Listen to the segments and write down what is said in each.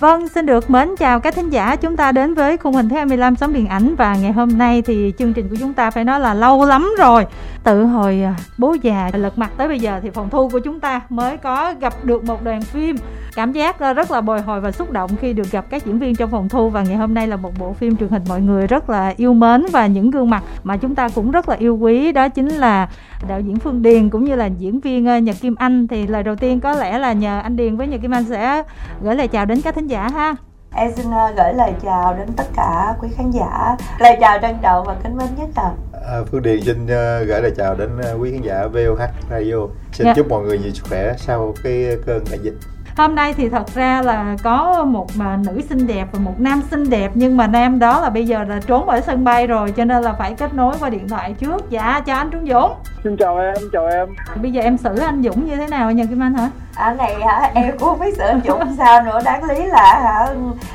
Vâng, xin được mến chào các thính giả. Chúng ta đến với khung hình thứ 25 sóng điện ảnh và ngày hôm nay thì chương trình của chúng ta phải nói là lâu lắm rồi. Tự hồi à, bố già lật mặt tới bây giờ thì phòng thu của chúng ta mới có gặp được một đoàn phim. Cảm giác à, rất là bồi hồi và xúc động khi được gặp các diễn viên trong phòng thu và ngày hôm nay là một bộ phim truyền hình mọi người rất là yêu mến và những gương mặt mà chúng ta cũng rất là yêu quý đó chính là đạo diễn Phương Điền cũng như là diễn viên à, Nhật Kim Anh thì lời đầu tiên có lẽ là nhờ anh Điền với Nhật Kim Anh sẽ gửi lời chào đến các thính giả ha. Em xin uh, gửi lời chào đến tất cả quý khán giả. Lời chào trân trọng và kính mến nhất ạ. À. Phương Điền xin uh, gửi lời chào đến uh, quý khán giả VOH Radio. Xin. Dạ. chúc mọi người nhiều sức khỏe sau cái cơn đại dịch. Hôm nay thì thật ra là có một mà nữ xinh đẹp và một nam xinh đẹp nhưng mà nam đó là bây giờ là trốn ở sân bay rồi cho nên là phải kết nối qua điện thoại trước. Dạ chào anh Trung Dũng. Xin chào em chào em. Bây giờ em xử anh Dũng như thế nào nhờ Kim Anh hả anh này hả? Em cũng không biết sử anh Dũng sao nữa. Đáng lý là hả?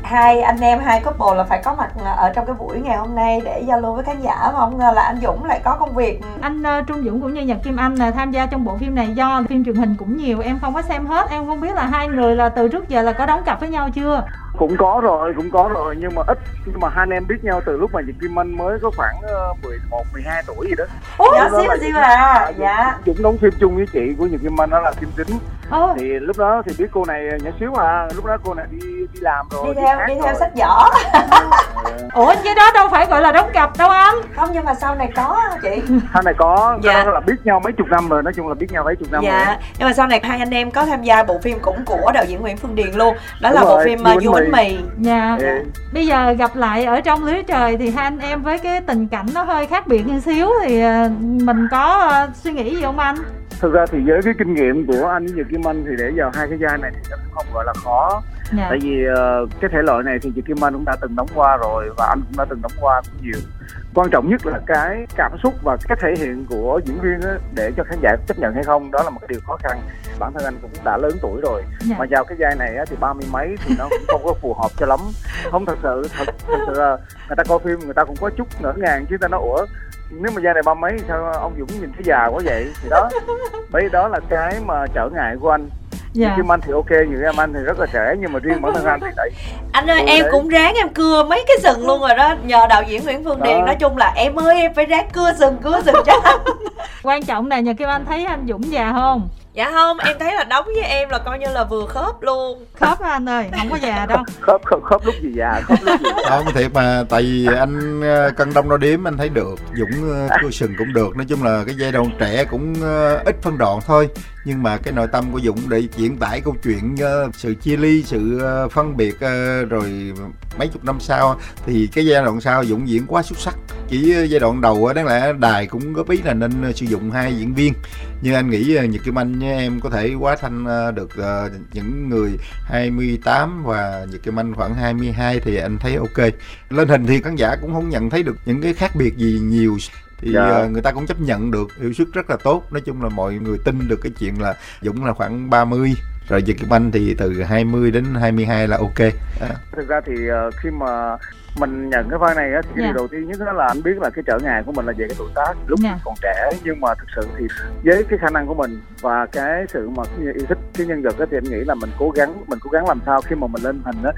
Hai anh em hai couple là phải có mặt ở trong cái buổi ngày hôm nay để giao lưu với khán giả mà không ngờ là anh Dũng lại có công việc. Anh uh, Trung Dũng cũng như Nhật Kim Anh là tham gia trong bộ phim này do phim truyền hình cũng nhiều. Em không có xem hết. Em không biết là hai người là từ trước giờ là có đóng cặp với nhau chưa? Cũng có rồi cũng có rồi nhưng mà ít nhưng mà hai anh em biết nhau từ lúc mà Nhật Kim Anh mới có khoảng 11 uh, 12 tuổi gì đó. Ủa dạ, xíu xíu à. Dạ. Dũng đóng phim chung với chị của Nhật Kim Anh đó là Kim Chính. Oh. Thì lúc đó thì biết cô này nhỏ xíu à, lúc đó cô này đi đi làm rồi. Đi theo đi, đi theo rồi. sách võ. Ủa chứ đó đâu phải gọi là đóng cặp đâu anh. Không nhưng mà sau này có chị. Sau này có, dạ. đó là biết nhau mấy chục năm rồi, nói chung là biết nhau mấy chục năm dạ. rồi. Nhưng mà sau này hai anh em có tham gia bộ phim cũng của đạo diễn Nguyễn Phương Điền luôn. Đó Đúng là rồi, bộ phim Du bánh mì. Dạ. Ừ. Bây giờ gặp lại ở trong lưới trời thì hai anh em với cái tình cảnh nó hơi khác biệt một xíu thì ờ, mình có uh, suy nghĩ gì không anh? Thực ra thì với cái kinh nghiệm của anh với Kim Anh thì để vào hai cái vai này thì nó cũng không gọi là khó dạ. tại vì uh, cái thể loại này thì chị Kim Anh cũng đã từng đóng qua rồi và anh cũng đã từng đóng qua cũng nhiều quan trọng nhất là cái cảm xúc và cái thể hiện của diễn viên á, để cho khán giả chấp nhận hay không đó là một cái điều khó khăn bản thân anh cũng đã lớn tuổi rồi dạ. mà vào cái vai này á, thì ba mươi mấy thì nó cũng không có phù hợp cho lắm không thật sự thật, thật sự là người ta coi phim người ta cũng có chút ngỡ ngàng chứ ta nói ủa nếu mà giai này ba mấy sao ông Dũng nhìn thấy già quá vậy? Thì đó bởi đó là cái mà trở ngại của anh. Dạ. Kim Anh thì ok nhiều em anh thì rất là trẻ nhưng mà riêng bản thân anh thì đấy. Anh ơi em đấy. cũng ráng em cưa mấy cái sừng luôn rồi đó. Nhờ đạo diễn Nguyễn Phương Điền nói chung là em ơi em phải ráng cưa sừng cưa sừng cho anh. Quan trọng này nhờ Kim Anh thấy anh Dũng già không dạ không em thấy là đóng với em là coi như là vừa khớp luôn. Khớp á anh ơi? Không có già đâu. Khớp khớp, khớp lúc gì già khớp lúc gì không thiệt mà tại vì anh ờ, cân đông đo đếm anh thấy được dũng ờ, cưa sừng cũng được. Nói chung là cái giai đoạn trẻ cũng ờ, ít phân đoạn thôi. Nhưng mà cái nội tâm của Dũng để diễn tải câu chuyện sự chia ly sự phân biệt rồi mấy chục năm sau thì cái giai đoạn sau Dũng diễn quá xuất sắc. Chỉ giai đoạn đầu đáng lẽ đài cũng góp ý là nên sử dụng hai diễn viên nhưng anh nghĩ Nhật Kim Anh em có thể quá thanh được uh, những người 28 và Nhật Kim Anh khoảng 22 thì anh thấy ok lên hình thì khán giả cũng không nhận thấy được những cái khác biệt gì nhiều thì dạ. uh, người ta cũng chấp nhận được hiệu suất rất là tốt nói chung là mọi người tin được cái chuyện là Dũng là khoảng 30 rồi Việt Kim Anh thì từ 20 đến 22 là ok à. thực ra thì uh, khi mà mình nhận cái vai này á thì yeah. điều dạ. đầu tiên nhất đó là anh biết là cái trở ngại của mình là về cái tuổi tác lúc yeah. Dạ. còn trẻ nhưng mà thực sự thì với cái khả năng của mình và cái sự mà yêu thích cái nhân vật á thì anh nghĩ là mình cố gắng mình cố gắng làm sao khi mà mình lên hình á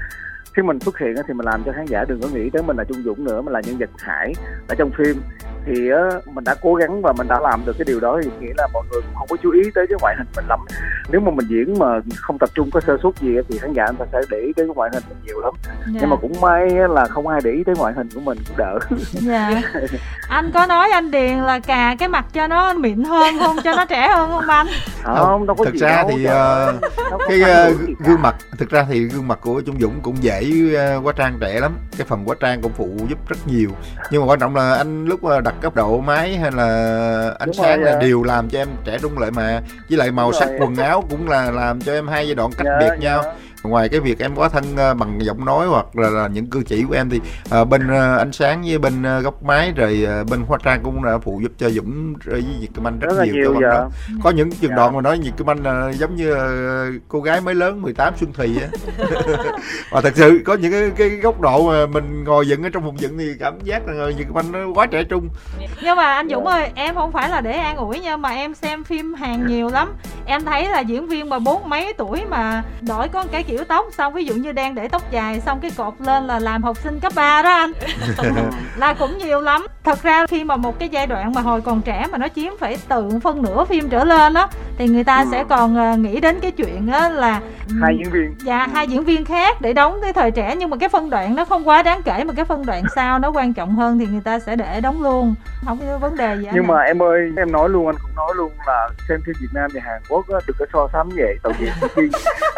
khi mình xuất hiện thì mình làm cho khán giả đừng có nghĩ tới mình là Trung Dũng nữa mà là nhân vật Hải ở trong phim thì mình đã cố gắng và mình đã làm được cái điều đó thì nghĩa là mọi người cũng không có chú ý tới cái ngoại hình mình lắm. Nếu mà mình diễn mà không tập trung có sơ suất gì thì khán giả người ta sẽ để ý tới cái ngoại hình mình nhiều lắm. Yeah. Dạ. nhưng mà cũng may là không ai để ý tới ngoại hình của mình cũng đỡ. Dạ. Anh có nói anh điền là cà cái mặt cho nó mịn hơn không? Cho nó trẻ hơn không anh? Không, đâu có thực gì ra đâu, thì uh, cái uh, gương mặt thực ra thì gương mặt của trung dũng cũng dễ uh, quá trang trẻ lắm. Cái phần quá trang cũng phụ giúp rất nhiều. Nhưng mà quan trọng là anh lúc đặt cấp độ máy hay là ánh Đúng sáng là đều làm cho em trẻ trung lại mà. Với lại màu Đúng sắc rồi. quần áo cũng là làm cho em hai giai đoạn cách dạ, biệt nhau. dạ ngoài cái việc em có thân ờ, bằng giọng nói hoặc là, là những cử chỉ của em thì uh, bên uh, ánh sáng với bên uh, góc máy rồi uh, bên hoa trang cũng đã phụ giúp cho dũng với việt kim anh rất, rất nhiều, nhiều cho đó. Có những trường dạ. đoạn mà nói việt kim anh uh, giống như cô gái mới lớn 18 xuân thì á. Và thật sự có những cái, cái góc độ mà mình ngồi dựng ở trong vùng dựng thì cảm giác là việt kim anh nó quá trẻ trung. Nhưng mà anh dũng ơi em không phải là để an ủi nha mà em xem phim hàng nhiều lắm. Em thấy là diễn viên mà bốn mấy tuổi mà đổi có cái kiểu tóc xong ví dụ như đang để tóc dài xong cái cột lên là làm học sinh cấp 3 đó anh. Là cũng nhiều lắm. Thật ra khi mà một cái giai đoạn mà hồi còn trẻ mà nó chiếm phải từ phân nửa phim trở lên đó thì người ta ừ. sẽ còn ờ, nghĩ đến cái chuyện đó là hai diễn viên. dạ hai diễn viên khác để đóng cái thời trẻ. Nhưng mà cái phân đoạn nó không quá đáng kể mà cái phân đoạn sau nó quan trọng hơn thì người ta sẽ để đóng luôn. Không có vấn đề gì nhưng mà em ơi em nói luôn anh cũng nói luôn là xem phim Việt Nam và Hàn Quốc á, đừng có so sánh vậy. Tạo diễn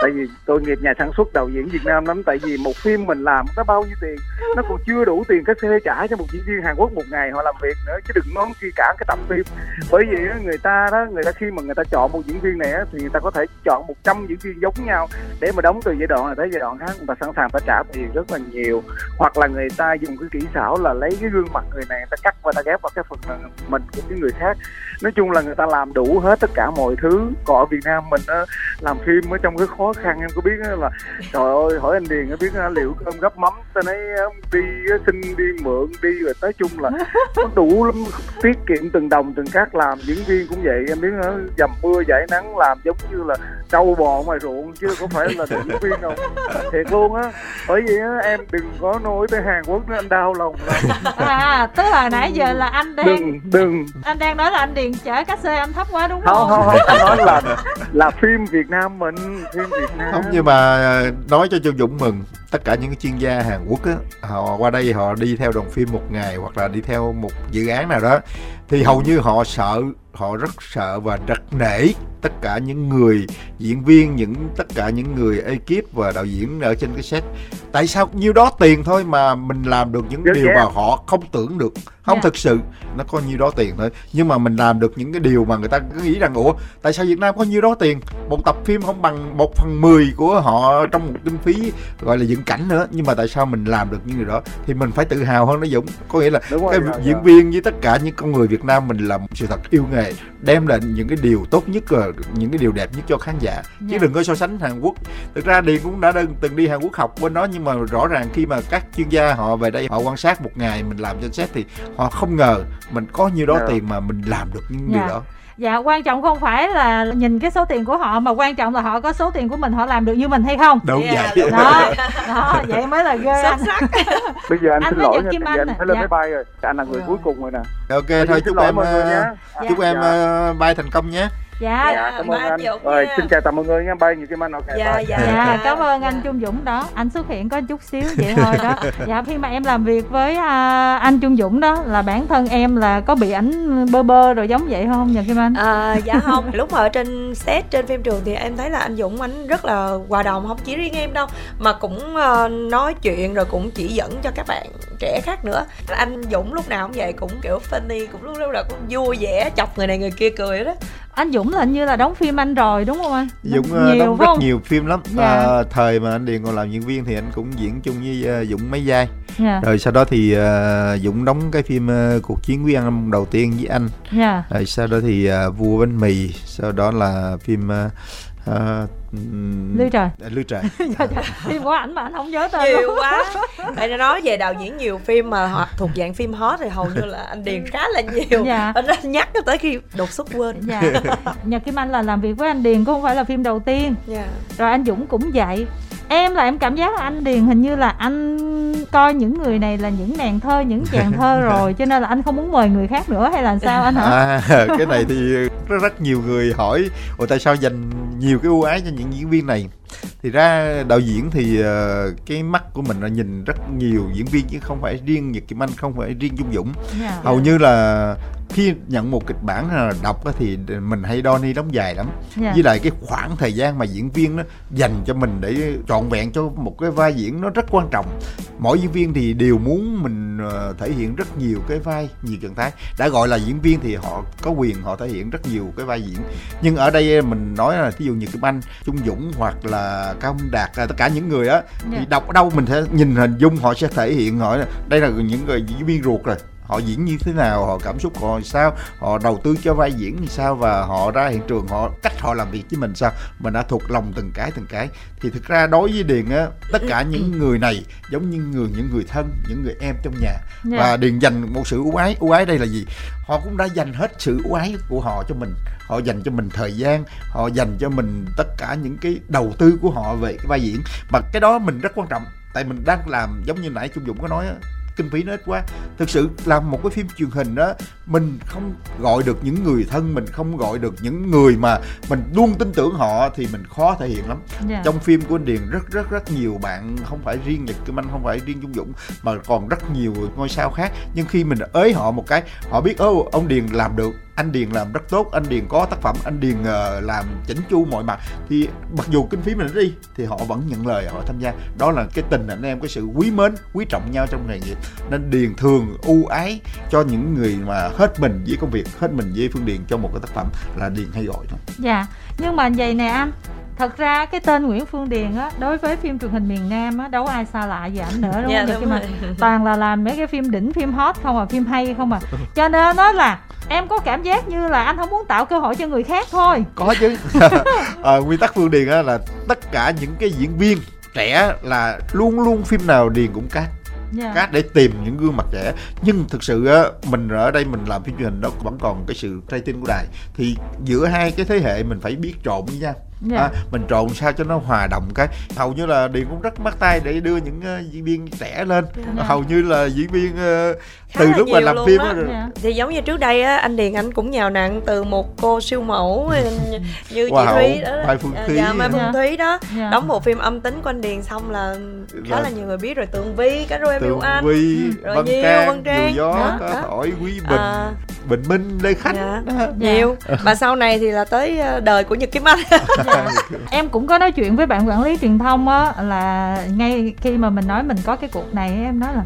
tại vì tôi nghiệp nhà sản xuất đạo diễn Việt Nam lắm tại vì một phim mình làm nó bao nhiêu tiền nó còn chưa đủ tiền cái xe trả cho một diễn viên Hàn Quốc một ngày họ làm việc nữa chứ đừng nói chi cả cái tập phim bởi vì người ta đó người ta khi mà người ta chọn một diễn viên này thì người ta có thể chọn 100 diễn viên giống nhau để mà đóng từ giai đoạn này tới giai đoạn khác người ta sẵn sàng phải trả tiền rất là nhiều hoặc là người ta dùng cái kỹ xảo là lấy cái gương mặt người này người ta cắt và ta ghép vào cái phần mình của cái người khác nói chung là người ta làm đủ hết tất cả mọi thứ còn ở Việt Nam mình làm phim ở trong cái khó khăn em có biết là trời ơi hỏi anh Điền có biết liệu cơm gấp mắm ta nói đi xin đi mượn đi rồi nói chung là nó đủ lắm tiết kiệm từng đồng từng cát làm diễn viên cũng vậy em biết dầm mưa giải nắng làm giống như là trâu bò ngoài ruộng chứ không phải là diễn viên đâu. Thiệt luôn á. Bởi vì á, em đừng có nói tới Hàn Quốc nữa anh đau lòng lắm. À tức là nãy giờ là anh đang đừng đừng. anh đang nói là anh Điền chở cách xe anh thấp quá đúng không không? không anh nói là là phim Việt Nam mình phim Việt Nam. Không nhưng mà à, nói cho Châu Dũng mừng tất cả những cái chuyên gia Hàn Quốc á họ qua đây họ đi theo đoàn phim một ngày hoặc là đi theo một dự án nào đó thì hầu như họ sợ họ rất sợ và rất nể tất cả những người diễn viên những tất cả những người ekip và đạo diễn ở trên cái set. Tại sao nhiêu đó tiền thôi mà mình làm được những điều mà họ không tưởng được không yeah. Dạ. thực sự nó có nhiêu đó tiền thôi nhưng mà mình làm được những cái điều mà người ta cứ nghĩ rằng ủa tại sao Việt Nam có nhiêu đó tiền một tập phim không bằng một phần mười của họ trong một kinh phí gọi là dựng cảnh nữa nhưng mà tại sao mình làm được những điều đó thì mình phải tự hào hơn đó Dũng có nghĩa là Đúng cái rồi, diễn rồi. viên với tất cả những con người Việt Nam mình làm sự thật yêu nghề đem lại những cái điều tốt nhất những cái điều đẹp nhất cho khán giả yeah. chứ dạ. đừng có so sánh Hàn Quốc thực ra Điền cũng đã từng đi Hàn Quốc học bên đó nhưng mà rõ ràng khi mà các chuyên gia họ về đây họ quan sát một ngày mình làm trên set thì họ không ngờ mình có nhiêu đó yeah. tiền mà mình làm được những yeah. điều dạ. đó dạ quan trọng không phải là nhìn cái số tiền của họ mà quan trọng là họ có số tiền của mình họ làm được như mình hay không đúng yeah, vậy đó, đó vậy mới là ghê anh bây giờ anh, anh xin lỗi nha anh, anh phải lên dạ. máy bay rồi anh là người rồi. cuối cùng rồi nè ok thôi chúc em chúc em dạ. bay thành công nhé dạ, dạ cảm ơn anh. rồi xin chào tạm mọi người nha. Bay nhiều kim anh ok dạ, dạ, dạ cảm ơn anh Trung Dũng đó. Anh xuất hiện có chút xíu vậy thôi đó. Dạ khi mà em làm việc với uh, anh Trung Dũng đó là bản thân em là có bị ảnh bơ bơ rồi giống vậy không nhờ kim anh? À, dạ không. Lúc mà ở trên set trên phim trường thì em thấy là anh Dũng anh rất là hòa đồng không chỉ riêng em đâu mà cũng uh, nói chuyện rồi cũng chỉ dẫn cho các bạn trẻ khác nữa. Anh Dũng lúc nào cũng vậy cũng kiểu funny cũng lúc lúc nào cũng vui vẻ chọc người này người kia cười đó. Anh Dũng là hình như là đóng phim anh rồi đúng không anh Dũng ờ, nhiều, đóng rất không? nhiều phim lắm dạ. à, thời mà anh Điền còn làm diễn viên thì anh cũng diễn chung với uh, Dũng mấy vai dạ. rồi sau đó thì uh, Dũng đóng cái phim uh, cuộc chiến quý ăn đầu tiên với anh dạ. rồi sau đó thì uh, vua bánh mì sau đó là phim uh, à, lư trời à, lư trời dạ, dạ. phim của ảnh mà anh không nhớ tên nhiều quá phải nói về đạo diễn nhiều phim mà họ thuộc dạng phim hot thì hầu như là anh điền khá là nhiều dạ. anh nhắc tới khi đột xuất quên dạ. nhật kim anh là làm việc với anh điền cũng không phải là phim đầu tiên dạ. rồi anh dũng cũng vậy em là em cảm giác là anh điền hình như là anh coi những người này là những nàng thơ những chàng thơ rồi cho nên là anh không muốn mời người khác nữa hay là sao anh hả? À, cái này thì rất, rất nhiều người hỏi ồ tại sao dành nhiều cái ưu ái cho những diễn viên này thì ra đạo diễn thì uh, cái mắt của mình là nhìn rất nhiều diễn viên chứ không phải riêng Nhật Kim Anh không phải riêng Dung Dũng yeah. Dạ. hầu như là khi nhận một kịch bản là đọc thì mình hay đo ni đóng dài lắm yeah. Dạ. với lại cái khoảng thời gian mà diễn viên nó dành cho mình để trọn vẹn cho một cái vai diễn nó rất quan trọng mỗi diễn viên thì đều muốn mình ờ, thể hiện rất nhiều cái vai nhiều trạng thái đã gọi là diễn viên thì họ có quyền họ thể hiện rất nhiều cái vai diễn nhưng ở đây mình nói là ví dụ như kim anh trung dũng hoặc là cao minh đạt tất cả những người á yeah. thì dạ. đọc ở đâu mình sẽ nhìn hình dung họ sẽ thể hiện họ đây là những người diễn viên ruột rồi họ diễn như thế nào họ cảm xúc họ sao họ đầu tư cho vai diễn như sao và họ ra hiện trường họ cách họ làm việc với mình sao mình đã thuộc lòng từng cái từng cái thì thực ra đối với điền á tất cả những người này giống như người những người thân những người em trong nhà yeah. Dạ. và điền dành một sự ưu ái ưu ái đây là gì họ cũng đã dành hết sự ưu ái của họ cho mình họ dành cho mình thời gian họ dành cho mình tất cả những cái đầu tư của họ về cái vai diễn mà cái đó mình rất quan trọng tại mình đang làm giống như nãy trung dũng có nói kinh phí nó ít quá thực sự làm một cái phim truyền hình đó mình không gọi được những người thân mình không gọi được những người mà mình luôn tin tưởng họ thì mình khó thể hiện lắm yeah. Dạ. trong phim của anh điền rất rất rất nhiều bạn không phải riêng nhật kim anh không phải riêng dung dũng mà còn rất nhiều ngôi sao khác nhưng khi mình ới họ một cái họ biết ô ông điền làm được anh Điền làm rất tốt anh Điền có tác phẩm anh Điền uh, làm chỉnh chu mọi mặt. Thì mặc dù kinh phí mình đi thì họ vẫn nhận lời họ tham gia. Đó là cái tình anh em cái sự quý mến quý trọng nhau trong nghề nghiệp. Nên Điền thường ưu ái cho những người mà hết mình với công việc hết mình với Phương Điền cho một cái tác phẩm là Điền hay gọi thôi. Dạ nhưng mà vậy nè anh thật ra cái tên Nguyễn Phương Điền á đối với phim truyền hình miền Nam á đâu ai xa lạ gì ảnh nữa đúng yeah, không? Đúng mà toàn là làm mấy cái phim đỉnh phim hot không à phim hay không à. Cho nên nó là em có cảm giác như là anh không muốn tạo cơ hội cho người khác thôi. Có chứ. À, nguyên tắc phương điền á là tất cả những cái diễn viên trẻ là luôn luôn phim nào điền cũng cắt yeah. Dạ. cát để tìm những gương mặt trẻ. Nhưng thực sự á mình ở đây mình làm phim truyền hình đó vẫn còn cái sự rating của đài. Thì giữa hai cái thế hệ mình phải biết trộn với nhau yeah. Dạ. à, mình trộn sao cho nó hòa đồng cái hầu như là điền cũng rất bắt tay để đưa những uh, diễn viên trẻ lên yeah. Dạ. hầu như là diễn viên uh, từ lúc mà làm phim đó. Yeah. thì giống như trước đây á anh điền anh cũng nhào nặng từ một cô siêu mẫu như wow. chị thúy đó mai phương thúy dạ mai phương yeah. thúy đó yeah. đóng bộ phim âm tính của anh điền xong là khá là, là nhiều người biết rồi tường vi cả rồi em yêu anh vi rồi vân nhiều trang, vân trang gió đó, có hỏi quý bình à, bình minh lê khánh dạ. Đó. nhiều và sau này thì là tới đời của nhật kim anh em cũng có nói chuyện với bạn quản lý truyền thông á là ngay khi mà mình nói mình có cái cuộc này em nói là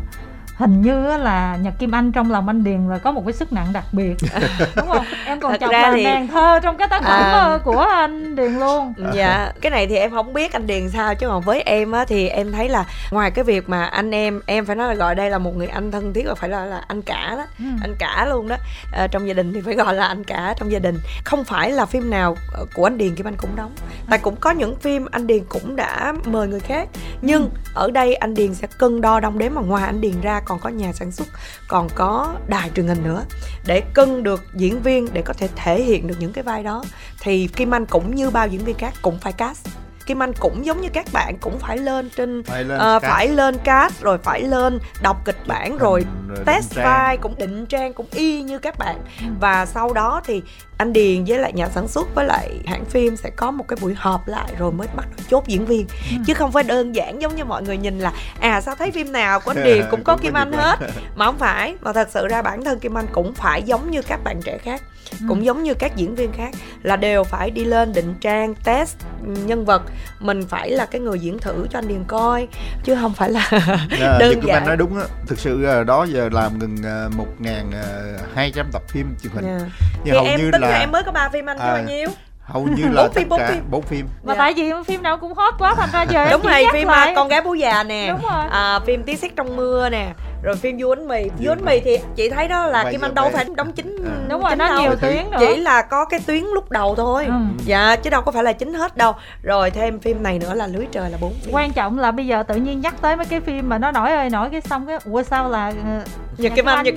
hình như là nhật kim anh trong lòng anh điền là có một cái sức nặng đặc biệt. Đúng không? Em còn chọc là thì... nàng thơ trong cái tác phẩm à... của anh điền luôn. Dạ cái này thì em không biết anh điền sao chứ còn với em á thì em thấy là ngoài cái việc mà anh em em phải nói là gọi đây là một người anh thân thiết và phải là là anh cả đó ừ. anh cả luôn đó. À, trong gia đình thì phải gọi là anh cả trong gia đình. Không phải là phim nào của anh điền kim anh cũng đóng. Tại cũng có những phim anh điền cũng đã mời người khác. Nhưng ừ. ở đây anh điền sẽ cân đo đong đếm mà ngoài anh điền ra còn có nhà sản xuất còn có đài truyền hình nữa. Để cân được diễn viên để có thể thể hiện được những cái vai đó thì kim anh cũng như bao diễn viên khác cũng phải cast. Kim Anh cũng giống như các bạn cũng phải lên trên phải lên, uh, phải lên cast rồi phải lên đọc kịch bản rồi, rồi test vai cũng định trang cũng y như các bạn. Ừ. và sau đó thì anh Điền với lại nhà sản xuất với lại hãng phim sẽ có một cái buổi họp lại rồi mới bắt đầu chốt diễn viên ừ. chứ không phải đơn giản giống như mọi người nhìn là à sao thấy phim nào của anh Điền cũng có Kim Anh hết mà không phải mà thật sự ra bản thân Kim Anh cũng phải giống như các bạn trẻ khác ừ. cũng giống như các diễn viên khác là đều phải đi lên định trang test nhân vật mình phải là cái người diễn thử cho anh Điền coi chứ không phải là dạ, đơn giản anh nói đúng á thực sự đó giờ làm gần ờ, một ngàn ờ, hai trăm tập phim truyền hình yeah. Dạ. nhưng thì hầu như là em mới có ba phim anh à, bao nhiêu hầu như là 4 phim, 4 phim. 4 phim mà yeah. Dạ. tại vì phim nào cũng hot quá thành ra giờ đúng rồi phim lại. con gái bố già nè đúng rồi. À, phim tí xét trong mưa nè rồi phim vua bánh mì vua bánh mì thì chị thấy đó là kim anh đâu phải đóng chính à. đúng rồi nó đâu. nhiều tuyến nữa chỉ là có cái tuyến lúc đầu thôi ừ. dạ chứ đâu có phải là chính hết đâu rồi thêm phim này nữa là lưới trời là bốn quan trọng là bây giờ tự nhiên nhắc tới mấy cái phim mà nó nổi ơi nổi cái xong cái ủa sao là uh, nhật kim anh nhật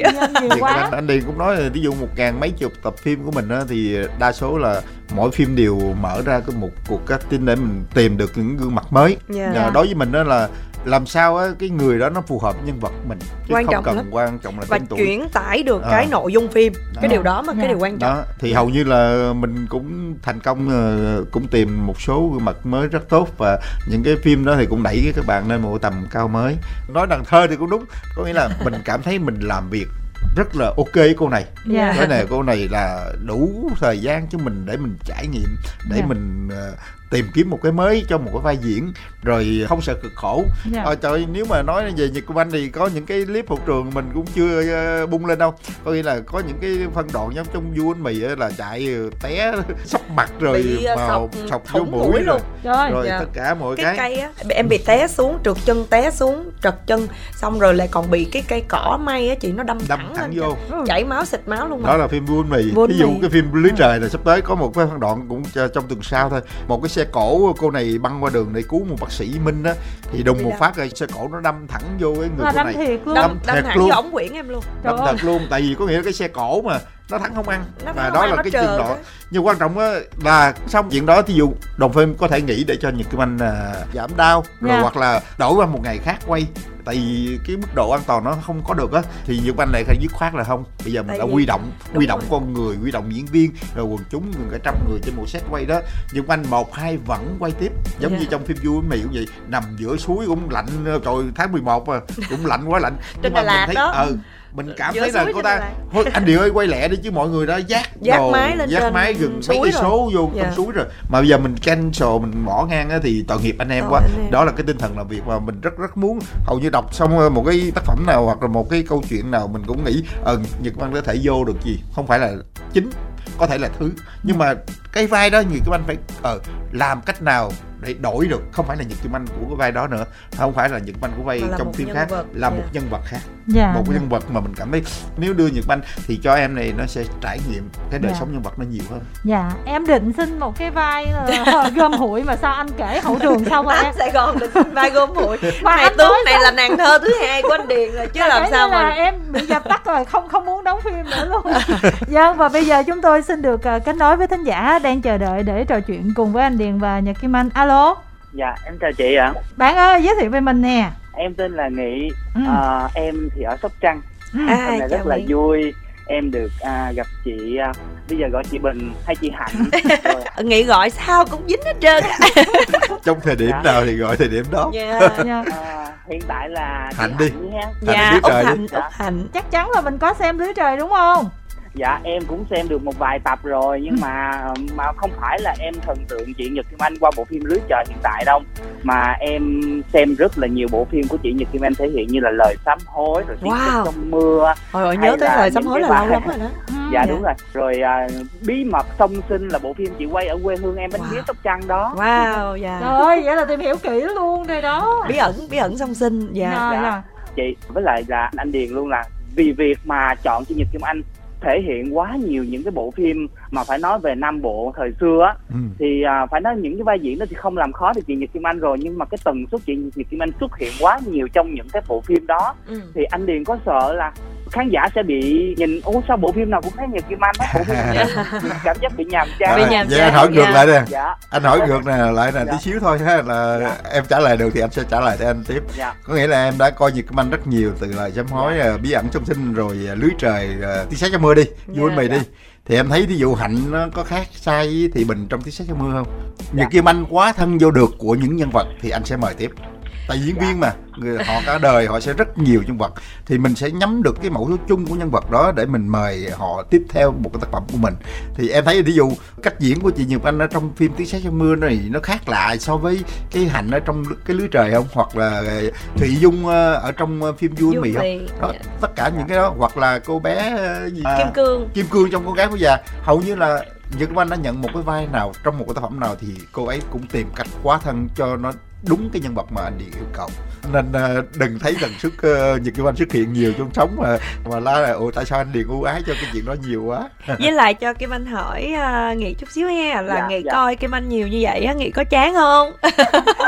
quá anh, anh điền cũng nói là ví dụ một ngàn mấy chục tập phim của mình á thì đa số là mỗi phim đều mở ra cái một cuộc casting để mình tìm được những gương mặt mới yeah. Dạ. đối với mình đó là làm sao á cái người đó nó phù hợp nhân vật mình chứ quan không trọng cần lắm. quan trọng là và tuổi. chuyển tải được à. cái nội dung phim đó. cái điều đó mà yeah. cái dạ. điều quan trọng đó. thì hầu như là mình cũng thành công ờ, cũng tìm một số gương mặt mới rất tốt và những cái phim đó thì cũng đẩy các bạn lên một tầm cao mới nói đằng thơ thì cũng đúng có nghĩa là mình cảm thấy mình làm việc rất là ok cô này yeah. cái này cô này là đủ thời gian cho mình để mình trải nghiệm để yeah. mình uh, tìm kiếm một cái mới cho một cái vai diễn rồi không sợ cực khổ yeah. Dạ. ờ, trời nếu mà nói về nhật công anh thì có những cái clip hậu trường mình cũng chưa uh, bung lên đâu có nghĩa là có những cái phân đoạn giống trong vua bánh mì là chạy té sắp mặt rồi Bị, uh, màu sọc vô mũi, mũi luôn rồi, rồi dạ. tất cả mọi cái, cái cây á em bị té xuống trượt chân té xuống trật chân xong rồi lại còn bị cái cây cỏ may á chị nó đâm, đâm thẳng thẳng, vô chảy máu xịt máu luôn đó mà. là phim buôn mì Buôn ví dụ mì. cái phim lưới trời này sắp tới có một cái phân đoạn cũng trong tuần sau thôi một cái xe cổ cô này băng qua đường để cứu một bác sĩ minh á thì đùng một phát rồi xe cổ nó đâm thẳng vô cái người là cô đâm này thiệt luôn Đâm đâm, thiệt thẳng luôn. vô ống quyển em luôn Trời đâm ơi. thật luôn tại vì có nghĩa là cái xe cổ mà nó thắng không ăn Nó và đó ăn, là cái chừng đó nhưng quan trọng á là xong chuyện đó thí dụ đồng phim có thể nghĩ để cho nhật kim anh à, giảm đau rồi Dạ. hoặc là đổi qua một ngày khác quay tại vì cái mức độ an toàn nó không có được á thì nhật anh lại phải dứt khoát là không bây giờ mình Tại đã quy động quy động rồi. con người quy động diễn viên rồi quần chúng gần cả trăm người trên một set quay đó nhật kim anh một hai vẫn quay tiếp giống Dạ. như trong phim vua mì cũng vậy nằm giữa suối cũng lạnh trời tháng 11 mà cũng lạnh quá lạnh Trên Nhưng Đà Lạt đó. ừ mình cảm Giữa thấy là cô ta thôi anh điều ơi quay lẹ đi chứ mọi người đã giác Dát đồ, máy lên trên máy gần mấy cây số vô Dạ. trong suối rồi. Mà bây giờ mình cancel mình bỏ ngang á thì tội nghiệp anh em Tội quá. anh em. đó là cái tinh thần làm việc mà mình rất rất muốn. Hầu như đọc xong ờ, một cái tác phẩm nào hoặc là một cái câu chuyện nào mình cũng nghĩ ờ nhật văn có thể vô được gì? Không phải là chính có thể là thứ. Nhưng mà cái vai đó nhật kim anh phải ờ làm cách nào để đổi được không phải là nhật kim anh của cái vai đó nữa không phải là nhật anh của vai trong phim khác vật, là dạ. một nhân vật khác. Dạ một cái dạ. nhân vật mà mình cảm thấy nếu đưa Nhật Banh thì cho em này nó sẽ trải nghiệm cái đời Dạ. sống nhân vật nó nhiều hơn. Dạ em định xin một cái vai là gom hụi mà sao anh kể hậu trường xong rồi em? Anh Sài Gòn định xin vai gom hụi. Mà này anh tướng này là nàng thơ thứ hai của anh Điền rồi chứ làm sao là mà em bị dập tắt rồi không không muốn đóng phim nữa luôn. Vâng và bây giờ chúng tôi xin được ờ, kết nối với thính giả đang chờ đợi để trò chuyện cùng với anh Điền và Nhật Kim Anh alo Dạ, em chào chị ạ. bạn ơi giới thiệu về mình nè Em tên là Nghị. Ừ. À, em thì ở Sóc Trăng. Ừ. À, Hôm nay rất là vui. Em được à, gặp chị à, bây giờ gọi chị Bình hay chị Hạnh. Rồi, nghĩ gọi sao cũng dính hết trơn trong thời điểm Dạ. nào thì gọi thời điểm đó dạ Dạ. à, hiện tại là chị Hạnh đi. ha. dạ biết út rồi. hạnh út hạnh chắc chắn là mình có xem lưới trời đúng không Dạ em cũng xem được một vài tập rồi nhưng mà mà không phải là em thần tượng chị Nhật Kim Anh qua bộ phim Lưới Trời hiện tại đâu mà em xem rất là nhiều bộ phim của chị Nhật Kim Anh thể hiện như là lời sám hối rồi tiếng Wow. trong mưa hồi Hay nhớ tới lời sám hối là lâu lắm rồi đó Ừ. dạ Dạ. đúng rồi rồi à, bí mật song sinh là bộ phim chị quay ở quê hương em bánh Wow. mía sóc trăng đó wow dạ trời ơi vậy là tìm hiểu kỹ luôn rồi đó bí ẩn bí ẩn song sinh dạ rồi dạ. rồi chị với lại là anh điền luôn là vì việc mà chọn chị nhật kim anh thể hiện quá nhiều những cái bộ phim mà phải nói về nam bộ thời xưa á ừ. thì à, phải nói những cái vai diễn đó thì không làm khó được chị nhật kim anh rồi nhưng mà cái tần suất chị nhật kim anh xuất hiện quá nhiều trong những cái bộ phim đó ừ. thì anh điền có sợ là khán giả sẽ bị nhìn ô sao bộ phim nào cũng thấy nhật kim anh á bộ phim nào cũng cảm giác bị nhàm chán Bị À, nhàm vậy chán, anh hỏi ngược dạ. lại nè dạ anh hỏi ngược nè lại nè Dạ. tí xíu thôi ha là Dạ. em trả lời được thì anh sẽ trả lời để anh tiếp dạ có nghĩa là em đã coi Nhật Kim Anh rất nhiều từ lời sám hối Dạ. à, bí ẩn trong sinh rồi à, lưới trời à, tí sáng trong mưa đi vui Dạ. mày đi Dạ. Thì em thấy ví dụ hạnh nó có khác sai với thị bình trong sáng trong mưa không Dạ. Nhật Kim Anh quá thân vô được của những nhân vật thì anh sẽ mời tiếp tại diễn Dạ. viên mà người họ cả đời họ sẽ rất nhiều nhân vật. Thì mình sẽ nhắm được cái mẫu số chung của nhân vật đó để mình mời họ tiếp theo một cái tác phẩm của mình. Thì em thấy ví dụ cách diễn của chị Nhật Anh ở trong phim tiếng sét trong mưa này nó khác lạ so với cái hạnh ở trong cái lưới trời không? Hoặc là Thụy Dung ờ, ở trong ờ, phim vua mì không? Đó, dạ. tất cả những cái đó. Hoặc là cô bé ờ, gì? Kim cương. Kim Cương trong con gái của già. Hầu như là Nhật Anh đã nhận một cái vai nào trong một cái tác phẩm nào thì cô ấy cũng tìm cách quá thân cho nó đúng cái nhân vật mà anh Điền yêu cầu. Nên ờ, đừng thấy tần suất uh, Nhật Kim Anh xuất hiện nhiều trong sống mà mà la là ủa tại sao anh Điền ưu ái cho cái chuyện đó nhiều quá? Với lại cho kim anh hỏi uh, nghị chút xíu ha là Dạ, nghị dạ. coi kim anh nhiều như vậy á nghị có chán không?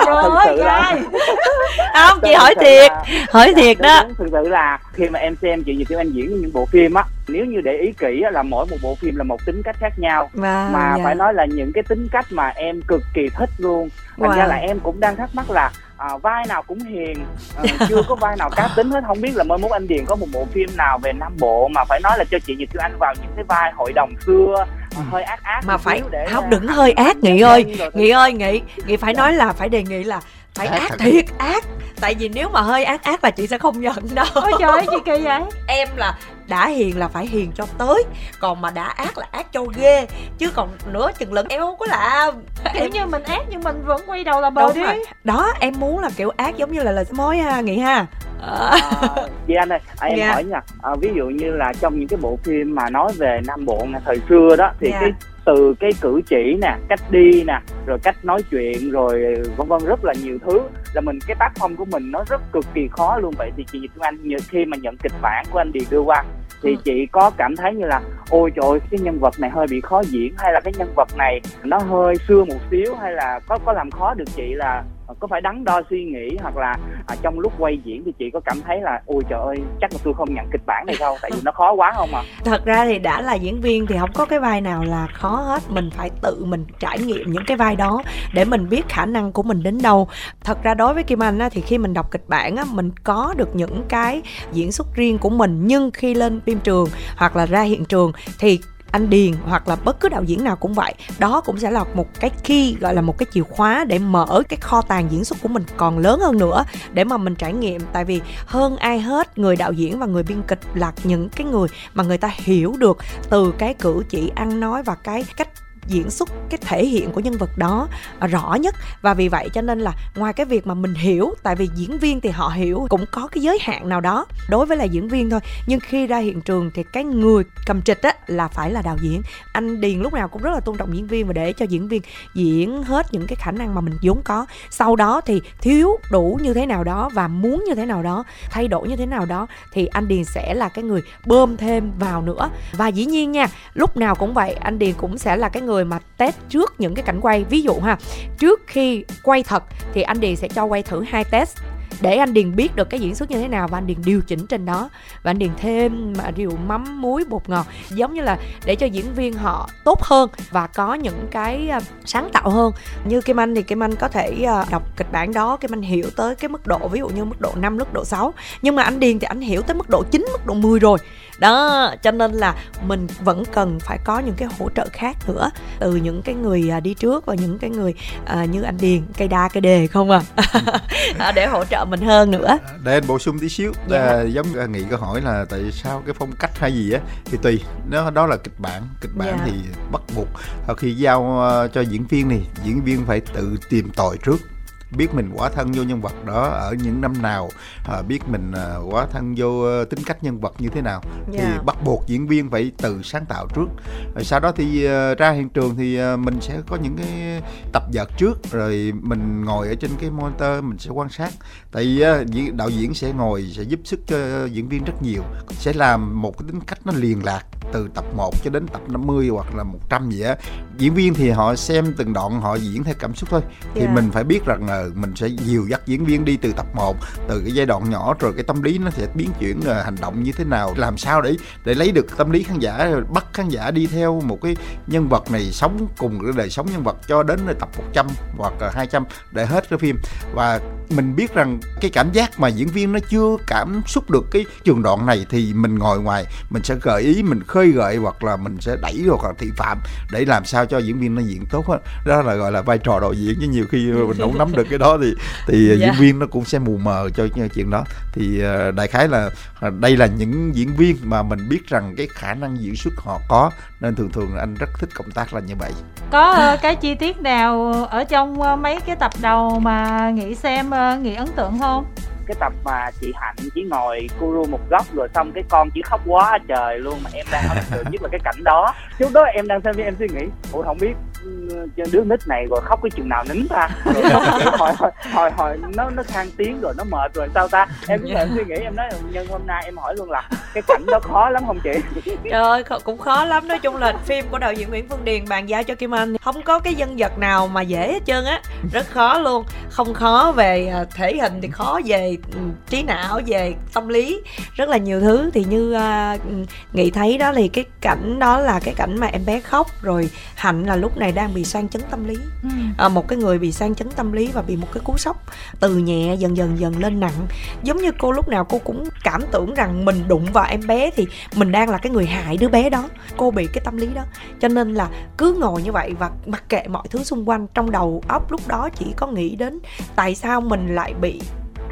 Là- trai không chị hỏi thiệt là- hỏi thiệt Dạ, đó. đúng, thực sự là khi mà em xem chị Nhật Kim Anh diễn những bộ phim á nếu như để ý kỹ á, là mỗi một bộ phim là một tính cách khác nhau. Và mà dạ. phải nói là những cái tính cách mà em cực kỳ thích luôn. Thành Wow. ra là em cũng đang thắc mắc là à, vai nào cũng hiền à, chưa có vai nào cá tính hết. Không biết là mới mốt anh Điền có một bộ phim nào về Nam Bộ mà phải nói là cho chị Nhật Kim Anh vào những cái vai hội đồng xưa à, hơi ác ác mà phải để, không à, đừng hơi ác nghị ơi nghị ơi nghị nghị phải nói là phải đề nghị là phải Ác ác thật. thiệt ác. Tại vì nếu mà hơi ác ác là chị sẽ không nhận đâu. Ôi trời chị kỳ vậy? Em là đã hiền là phải hiền cho tới còn mà đã ác là ác cho ghê chứ còn nửa chừng lẫn em không có làm. Kiểu em như mình ác nhưng mình vẫn quay đầu là bờ đúng đi. rồi. Đó em muốn là kiểu ác giống như là lời sám hối ha nghị ha chị anh ơi à, em yeah. Dạ. hỏi nha à, ví dụ như là trong những cái bộ phim mà nói về nam bộ thời xưa đó thì yeah. Dạ. cái từ cái cử chỉ nè cách đi nè rồi cách nói chuyện rồi vân vân rất là nhiều thứ là mình cái tác phong của mình nó rất cực kỳ khó luôn vậy thì chị Kim Anh khi mà nhận kịch bản của anh Điền đưa qua thì ừ. chị có cảm thấy như là ôi trời ơi, cái nhân vật này hơi bị khó diễn hay là cái nhân vật này nó hơi xưa một xíu hay là có có làm khó được chị là Ờ, có phải đắn đo suy nghĩ hoặc là à, trong lúc quay diễn thì chị có cảm thấy là ôi trời ơi chắc là tôi không nhận kịch bản này đâu tại vì nó khó quá không à? Thật ra thì đã là diễn viên thì không có cái vai nào là khó hết. Mình phải tự mình trải nghiệm những cái vai đó để mình biết khả năng của mình đến đâu. Thật ra đối với kim anh á, thì khi mình đọc kịch bản á, mình có được những cái diễn xuất riêng của mình nhưng khi lên phim trường hoặc là ra hiện trường thì anh Điền hoặc là bất cứ đạo diễn nào cũng vậy. Đó cũng sẽ là một cái key, gọi là một cái chìa khóa để mở cái kho tàng diễn xuất của mình còn lớn hơn nữa để mà mình trải nghiệm. Tại vì hơn ai hết, người đạo diễn và người biên kịch là những cái người mà người ta hiểu được từ cái cử chỉ ăn nói và cái cách diễn xuất cái thể hiện của nhân vật đó rõ nhất. Và vì vậy cho nên là ngoài cái việc mà mình hiểu, tại vì diễn viên thì họ hiểu, cũng có cái giới hạn nào đó đối với là diễn viên thôi. Nhưng khi ra hiện trường thì cái người cầm trịch á, là phải là đạo diễn. Anh điền lúc nào cũng rất là tôn trọng diễn viên và để cho diễn viên diễn hết những cái khả năng mà mình vốn có. Sau đó thì thiếu đủ như thế nào đó và muốn như thế nào đó, thay đổi như thế nào đó, thì anh điền sẽ là cái người bơm thêm vào nữa. Và dĩ nhiên nha, lúc nào cũng vậy, anh điền cũng sẽ là cái người người mà test trước những cái cảnh quay. Ví dụ ha, trước khi quay thật thì anh điền sẽ cho quay thử hai test để anh điền biết được cái diễn xuất như thế nào và anh điền điều chỉnh trên đó. Và anh điền thêm mà rượu mắm muối bột ngọt giống như là để cho diễn viên họ tốt hơn và có những cái à, sáng tạo hơn. Như kim anh thì kim anh có thể à, đọc kịch bản đó kim anh hiểu tới cái mức độ ví dụ như mức độ 5, mức độ 6 nhưng mà anh điền thì anh hiểu tới mức độ 9, mức độ 10 rồi. Đó cho nên là mình vẫn cần phải có những cái hỗ trợ khác nữa. Từ những cái người à, đi trước và những cái người như anh điền cây đa cây đề không à để hỗ trợ mình hơn nữa để anh bổ sung tí xíu dạ. à, giống nghị câu hỏi là tại sao cái phong cách hay gì á thì tùy nó đó là kịch bản kịch bản dạ. thì bắt buộc khi giao ờ, cho diễn viên này diễn viên phải tự tìm tòi trước biết mình quá thân vô nhân vật đó ở những năm nào à, biết mình à, quá thân vô tính cách nhân vật như thế nào yeah. thì dạ. bắt buộc diễn viên phải tự sáng tạo trước rồi sau đó thì à, ra hiện trường thì à, mình sẽ có những cái tập vật trước rồi mình ngồi ở trên cái monitor mình sẽ quan sát tại vì à, đạo diễn sẽ ngồi sẽ giúp sức cho diễn viên rất nhiều sẽ làm một cái tính cách nó liền lạc từ tập 1 cho đến tập 50 hoặc là 100 gì á diễn viên thì họ xem từng đoạn họ diễn theo cảm xúc thôi thì yeah. Dạ. mình phải biết rằng là mình sẽ dìu dắt diễn viên đi từ tập 1 từ cái giai đoạn nhỏ rồi cái tâm lý nó sẽ biến chuyển hành động như thế nào làm sao để để lấy được tâm lý khán giả bắt khán giả đi theo một cái nhân vật này sống cùng cái đời sống nhân vật cho đến tập 100 hoặc là 200 để hết cái phim và mình biết rằng cái cảm giác mà diễn viên nó chưa cảm xúc được cái trường đoạn này thì mình ngồi ngoài mình sẽ gợi ý mình khơi gợi hoặc là mình sẽ đẩy hoặc là thị phạm để làm sao cho diễn viên nó diễn tốt hơn đó là gọi là vai trò đạo diễn chứ nhiều khi mình không nắm được cái đó thì thì yeah. Dạ. diễn viên nó cũng sẽ mù mờ cho chuyện đó thì uh, đại khái là uh, đây là những diễn viên mà mình biết rằng cái khả năng diễn xuất họ có nên thường thường anh rất thích công tác là như vậy có uh, cái chi tiết nào ở trong uh, mấy cái tập đầu mà nghĩ xem uh, nghĩ ấn tượng không? Cái tập mà chị hạnh chỉ ngồi cu ru một góc rồi xong cái con chỉ khóc quá trời luôn mà em đang ấn tượng nhất là cái cảnh đó. Lúc đó em đang xem em suy nghĩ ủa không biết đứa nít này rồi khóc cái chừng nào nín ta. Rồi hồi, hồi, hồi, hồi nó nó khang tiếng rồi nó mệt rồi sao ta? Em cứ em suy nghĩ em nói nhân hôm nay em hỏi luôn là cái cảnh đó khó lắm không chị? Trời ơi cũng khó lắm. Nói chung là phim của đạo diễn Nguyễn Phương Điền bàn giao cho Kim Anh. Không có cái nhân vật nào mà dễ hết trơn á. Rất khó luôn. Không khó về à, thể hình thì khó về ừ, trí não về tâm lý. Rất là nhiều thứ. Thì như uh, nghị thấy đó thì cái cảnh đó là cái cảnh mà em bé khóc rồi hạnh là lúc này đang bị sang chấn tâm lý. Ừ. à, một cái người bị sang chấn tâm lý và bị một cái cú sốc từ nhẹ dần dần dần lên nặng. Giống như cô lúc nào cô cũng cảm tưởng rằng mình đụng vào em bé thì mình đang là cái người hại đứa bé đó. Cô bị cái tâm lý đó. Cho nên là cứ ngồi như vậy và mặc kệ mọi thứ xung quanh trong đầu óc lúc đó chỉ có nghĩ đến tại sao mình lại bị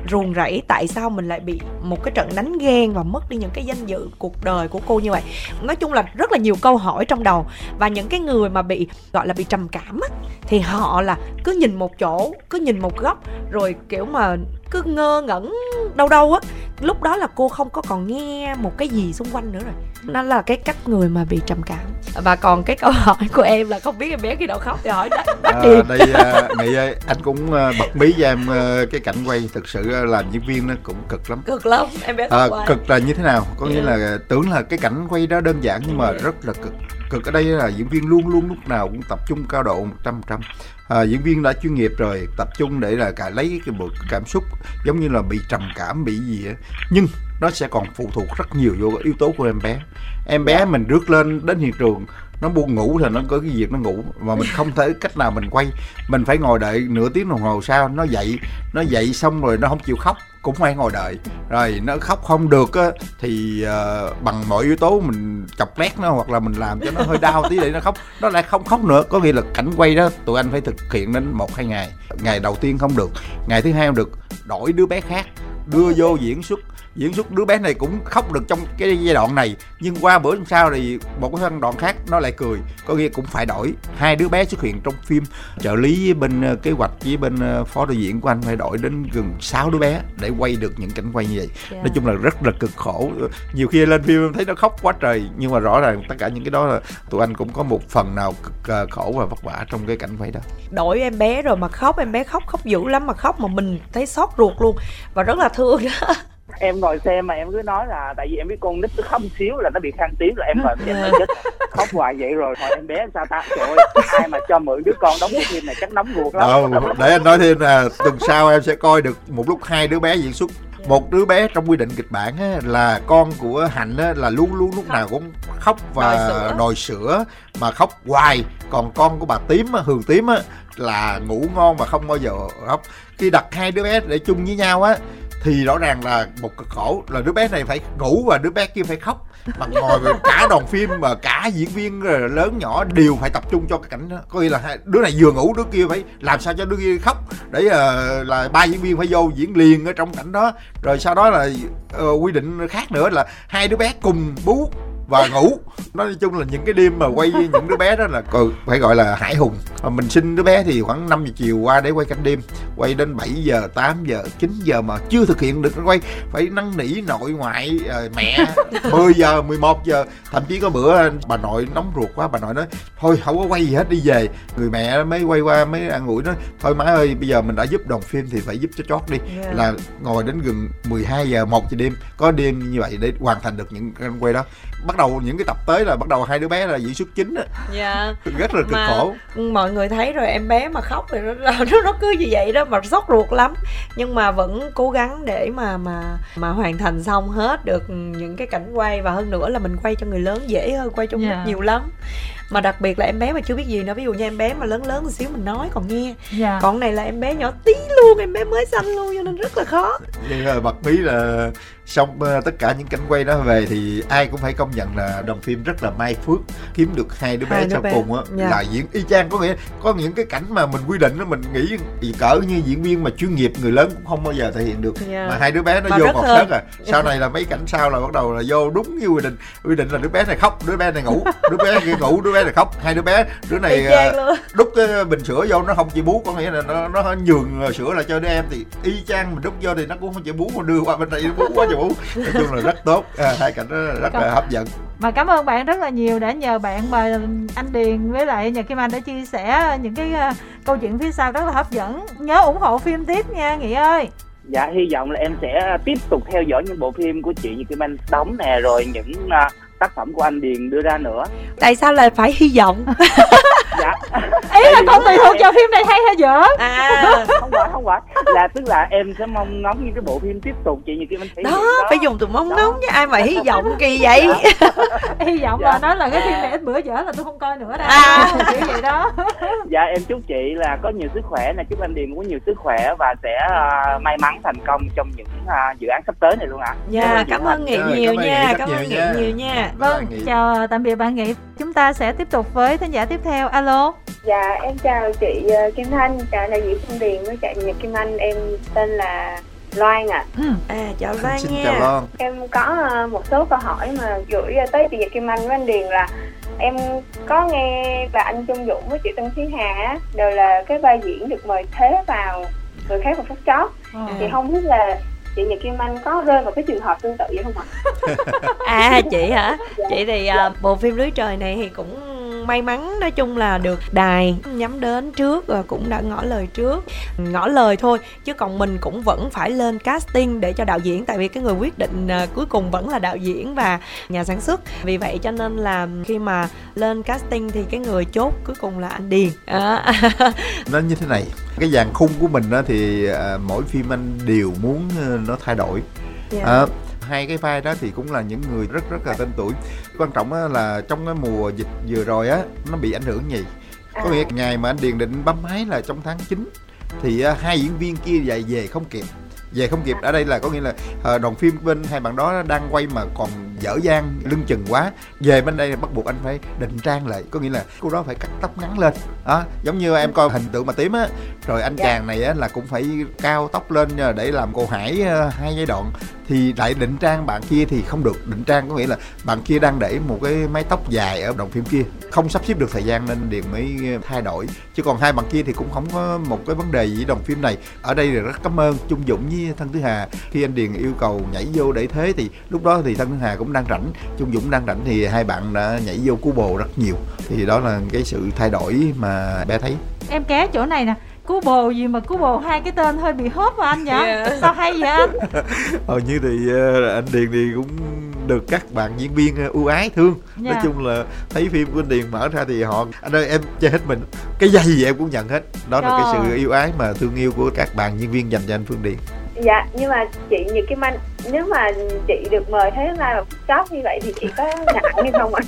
ruồng rẫy tại sao mình lại bị một cái trận đánh ghen và mất đi những cái danh dự cuộc đời của cô như vậy? Nói chung là rất là nhiều câu hỏi trong đầu và những cái người mà bị, gọi là, bị trầm cảm á, thì họ là cứ nhìn một chỗ, cứ nhìn một góc, rồi kiểu mà cứ ngơ ngẩn đâu đâu á. Lúc đó là cô không có còn nghe một cái gì xung quanh nữa rồi. Nó là cái cách người mà bị trầm cảm. Và còn cái câu hỏi của em là không biết em bé khi nào khóc thì hỏi đó. À, đây à, nghĩ ơi anh cũng à, bật mí cho em à, cái cảnh quay. Thực sự làm diễn viên nó cũng cực lắm. Cực lắm em bé à, cực là như thế nào? Có nghĩa yeah. là tưởng là cái cảnh quay đó đơn giản nhưng mà yeah. rất là cực. Cực ở đây là diễn viên luôn luôn lúc nào cũng tập trung cao độ một trăm trăm. À, diễn viên đã chuyên nghiệp rồi tập trung để là cả lấy cái bộ cảm xúc giống như là bị trầm cảm bị gì á. Nhưng nó sẽ còn phụ thuộc rất nhiều vô yếu tố của em bé. Em bé mình rước lên đến hiện trường nó buồn ngủ thì nó có cái việc nó ngủ. Mà mình không thể cách nào mình quay. Mình phải ngồi đợi nửa tiếng đồng hồ sau. Nó dậy nó dậy xong rồi nó không chịu khóc. Cũng phải ngồi đợi. Rồi nó khóc không được á thì uh, bằng mọi yếu tố mình chọc lét nó hoặc là mình làm cho nó hơi đau tí để nó khóc. Nó lại không khóc nữa. Có nghĩa là cảnh quay đó tụi anh phải thực hiện đến một hai ngày. Ngày đầu tiên không được. Ngày thứ hai không được. Đổi đứa bé khác. Đưa vô diễn xuất diễn xuất đứa bé này cũng khóc được trong cái giai đoạn này. Nhưng qua bữa sau thì một cái đoạn khác nó lại cười. Có nghĩa cũng phải đổi. Hai đứa bé xuất hiện trong phim. Trợ lý bên ờ, kế hoạch với bên ờ, phó đạo diễn của anh phải đổi đến gần 6 đứa bé để quay được những cảnh quay như vậy. Yeah. Dạ. nói chung là rất là cực khổ. Nhiều khi lên phim thấy nó khóc quá trời. Nhưng mà rõ ràng tất cả những cái đó là tụi anh cũng có một phần nào cực ờ, khổ và vất vả trong cái cảnh quay đó. Đổi em bé rồi mà khóc em bé khóc khóc dữ lắm mà khóc mà mình thấy xót ruột luôn. Và rất là thương. đó em ngồi xem mà em cứ nói là tại vì em biết con nít nó không xíu là nó bị khang tiếng rồi em ngồi xem nó chết. Khóc hoài vậy rồi hỏi em bé sao ta? Trời ơi ai mà cho mượn đứa con đóng cái phim này chắc nóng ruột lắm. Ờ, để anh nói thêm là tuần sau em sẽ coi được một lúc hai đứa bé diễn xuất. Một đứa bé trong quy định kịch bản á, là con của hạnh á, là luôn luôn lúc nào cũng khóc và đòi sữa, đòi sữa mà khóc hoài. Còn con của bà tím á, hường tím á, là ngủ ngon mà không bao giờ khóc. Khi đặt hai đứa bé để chung với nhau á thì rõ ràng là một cực khổ là đứa bé này phải ngủ và đứa bé kia phải khóc. Mà ngồi cả đoàn phim mà cả diễn viên lớn nhỏ đều phải tập trung cho cái cảnh đó. Có nghĩa là đứa này vừa ngủ đứa kia phải làm sao cho đứa kia khóc. Để uh, là ba diễn viên phải vô diễn liền ở trong cảnh đó. Rồi sau đó là uh, quy định khác nữa là hai đứa bé cùng bú và ngủ. Nói chung là những cái đêm mà quay những đứa bé đó là phải gọi là hải hùng. Mình sinh đứa bé thì khoảng 5 giờ chiều qua để quay canh đêm. Quay đến 7 giờ 8 giờ 9 giờ mà chưa thực hiện được quay. Phải năn nỉ nội ngoại uh, mẹ. 10 giờ 11 giờ. Thậm chí có bữa bà nội nóng ruột quá bà nội nói thôi không có quay gì hết đi về. Người mẹ mới quay qua mới ăn ủi nói thôi má ơi bây giờ mình đã giúp đoàn phim thì phải giúp cho chót đi. Yeah. là ngồi đến gần 12 giờ 1 giờ đêm. Có đêm như vậy để hoàn thành được những cái quay đó bắt đầu những cái tập tới là bắt đầu hai đứa bé là diễn xuất chính á. Dạ. Rất là cực mà khổ. mọi người thấy rồi em bé mà khóc thì nó nó, nó cứ như vậy đó mà sốt ruột lắm. Nhưng mà vẫn cố gắng để mà mà mà hoàn thành xong hết được những cái cảnh quay. Và hơn nữa là mình quay cho người lớn dễ hơn quay cho yeah. nhiều lắm mà đặc biệt là em bé mà chưa biết gì nữa ví dụ như em bé mà lớn lớn một xíu mình nói còn nghe dạ. còn này là em bé nhỏ tí luôn em bé mới xanh luôn cho nên rất là khó nhưng mà bật mí là xong uh, tất cả những cảnh quay đó về thì ai cũng phải công nhận là đoàn phim rất là may phước kiếm được hai đứa bé hai sau bé. cùng á yeah. là diễn y chang có nghĩa có những cái cảnh mà mình quy định đó mình nghĩ gì cỡ như diễn viên mà chuyên nghiệp người lớn cũng không bao giờ thể hiện được yeah. mà hai đứa bé nó mà vô một sớt à sau này là mấy cảnh sau là bắt đầu là vô đúng như quy định quy định là đứa bé này khóc đứa bé này ngủ đứa bé kia ngủ đứa bé này khóc hai đứa bé đứa này uh, đút cái bình sữa vô nó không chịu bú có nghĩa là nó nó nhường sữa lại cho đứa em thì y chang mình đút vô thì nó cũng không chịu bú mà đưa qua bên đây nó bú quá chịu bú nói chung là rất tốt. À, hai cảnh đó rất là hấp dẫn. Mà cảm ơn bạn rất là nhiều đã nhờ bạn mà anh Điền với lại nhờ Kim Anh đã chia sẻ những cái uh, câu chuyện phía sau rất là hấp dẫn. Nhớ ủng hộ phim tiếp nha Nghị ơi. Dạ hy vọng là em sẽ tiếp tục theo dõi những bộ phim của chị như Kim Anh đóng nè rồi những uh, tác phẩm của anh Điền đưa ra nữa. Tại sao lại phải hy vọng? Dạ con tùy thuộc vào phim này hay hay dở. À. Không phải không phải. Là tức là em sẽ mong ngóng những cái bộ phim tiếp tục chị như kim anh thấy đó, đó. phải dùng từ mong ngóng chứ ai mà hy vọng kỳ vậy? Dạ. hy vọng dạ. là nói là cái phim này ít bữa dở là tôi không coi nữa đâu à. kiểu vậy đó. Dạ em chúc chị là có nhiều sức khỏe nè chúc anh điền có nhiều sức khỏe và sẽ uh, may mắn thành công trong những uh, dự án sắp tới này luôn ạ. À. dạ cảm ơn nghị nhiều nha cảm ơn nghị nhiều nha. vâng chào tạm biệt bạn nghị. Chúng ta sẽ tiếp tục với thính giả tiếp theo. Alo dạ em chào chị ờ, kim thanh chào đại diện phương điền với chị nhật kim anh em tên là Loan ạ. À. à chào Loan Xin nha. chào Loan. Em có ờ, một số câu hỏi mà gửi tới chị Nhật Kim Anh với anh Điền là em có nghe và anh Trung Dũng với chị Tân Thúy Hà đều là cái vai diễn được mời thế vào người khác vào phút chót. Ừ. Thì không biết là chị Nhật Kim Anh có rơi vào cái trường hợp tương tự vậy không ạ? à chị hả? Chị thì uh, bộ phim lưới trời này thì cũng may mắn nói chung là được đài nhắm đến trước và cũng đã ngỏ lời trước ngỏ lời thôi chứ còn mình cũng vẫn phải lên casting để cho đạo diễn tại vì cái người quyết định uh, cuối cùng vẫn là đạo diễn và nhà sản xuất vì vậy cho nên là khi mà lên casting thì cái người chốt cuối cùng là anh điền à. nó như thế này cái dàn khung của mình đó thì à, mỗi phim anh đều muốn ờ, nó thay đổi yeah. Dạ. à, hai cái vai đó thì cũng là những người rất rất là tên tuổi. Quan trọng là trong cái mùa dịch vừa rồi á nó bị ảnh hưởng gì? Có à. nghĩa ngày mà anh điền định bấm máy là trong tháng 9 thì uh, hai diễn viên kia dạy về không kịp. Về không kịp ở đây là có nghĩa là uh, đoàn phim bên hai bạn đó đang quay mà còn dở dang lưng chừng quá. Về bên đây bắt buộc anh phải định trang lại có nghĩa là cô đó phải cắt tóc ngắn lên. Đó giống như em coi hình tượng mà tím á. Rồi anh dạ. chàng này á là cũng phải cao tóc lên để làm cô hải uh, hai giai đoạn. Thì lại định trang bạn kia thì không được. Định trang có nghĩa là bạn kia đang để một cái mái tóc dài ở đoạn phim kia. Không sắp xếp được thời gian nên điền mới thay đổi. Chứ còn hai bạn kia thì cũng không có một cái vấn đề gì đoạn phim này. Ở đây là rất cảm ơn trung dũng với thân thứ hà. Khi anh điền yêu cầu nhảy vô để thế thì lúc đó thì thân thứ hà cũng đang rảnh. Trung dũng đang rảnh thì hai bạn đã nhảy vô cú bồ rất nhiều. Thì đó là cái sự thay đổi mà bé thấy. Em ké chỗ này nè. Cú bồ gì mà cú bồ hai cái tên hơi bị hốt vào anh vậy? Yeah. sao hay vậy anh? Hầu như thì uh, anh điền thì cũng được các bạn diễn viên uh, ưu ái thương. Yeah. nói dạ. chung là thấy phim của anh điền mở ra thì họ anh ơi em chơi hết mình. Cái dây gì em cũng nhận hết. Đó Trời. là cái sự yêu ái mà thương yêu của các bạn diễn viên dành cho anh phương điền dạ nhưng mà chị những cái man nếu mà chị được mời thế là chót như vậy thì chị có ngại hay không ạ?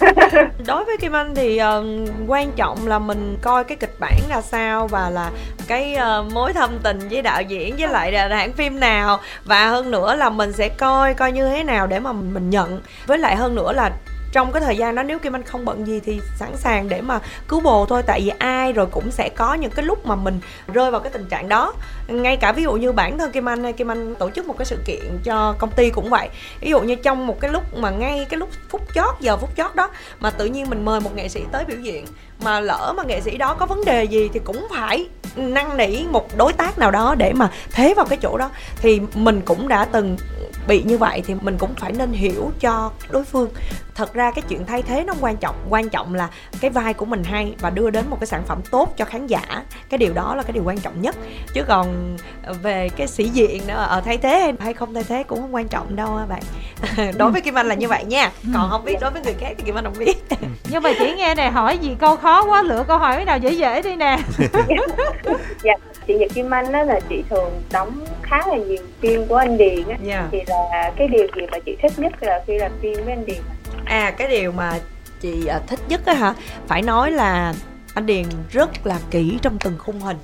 Đối với Kim Anh thì uh, quan trọng là mình coi cái kịch bản ra sao và là cái uh, mối thâm tình với đạo diễn với lại là hãng phim nào. Và hơn nữa là mình sẽ coi coi như thế nào để mà mình nhận. Với lại hơn nữa là trong cái thời gian đó nếu kim anh không bận gì thì sẵn sàng để mà cứu bồ thôi. Tại vì ai rồi cũng sẽ có những cái lúc mà mình rơi vào cái tình trạng đó. Ngay cả ví dụ như bản thân kim anh hay kim anh tổ chức một cái sự kiện cho công ty cũng vậy. Ví dụ như trong một cái lúc mà ngay cái lúc phút chót, giờ phút chót đó, mà tự nhiên mình mời một nghệ sĩ tới biểu diễn, mà lỡ mà nghệ sĩ đó có vấn đề gì thì cũng phải năn nỉ một đối tác nào đó để mà thế vào cái chỗ đó. Thì mình cũng đã từng bị như vậy thì mình cũng phải nên hiểu cho đối phương. Thật ra cái chuyện thay thế nó quan trọng quan trọng là cái vai của mình hay và đưa đến một cái sản phẩm tốt cho khán giả. Cái điều đó là cái điều quan trọng nhất. Chứ còn về cái sĩ diện nữa ở thay thế hay không thay thế cũng không quan trọng đâu á bạn. Đối với kim anh là như vậy nha. Còn không biết đối với người khác thì kim anh không biết. Nhưng mà chỉ nghe này hỏi gì câu khó quá lựa câu hỏi nào dễ dễ đi nè. Dạ chị Nhật Kim Anh đó là chị thường đóng khá là nhiều phim của anh Điền á yeah. Dạ. thì là cái điều gì mà chị thích nhất là khi làm phim với anh Điền à cái điều mà chị à, thích nhất á hả phải nói là anh Điền rất là kỹ trong từng khung hình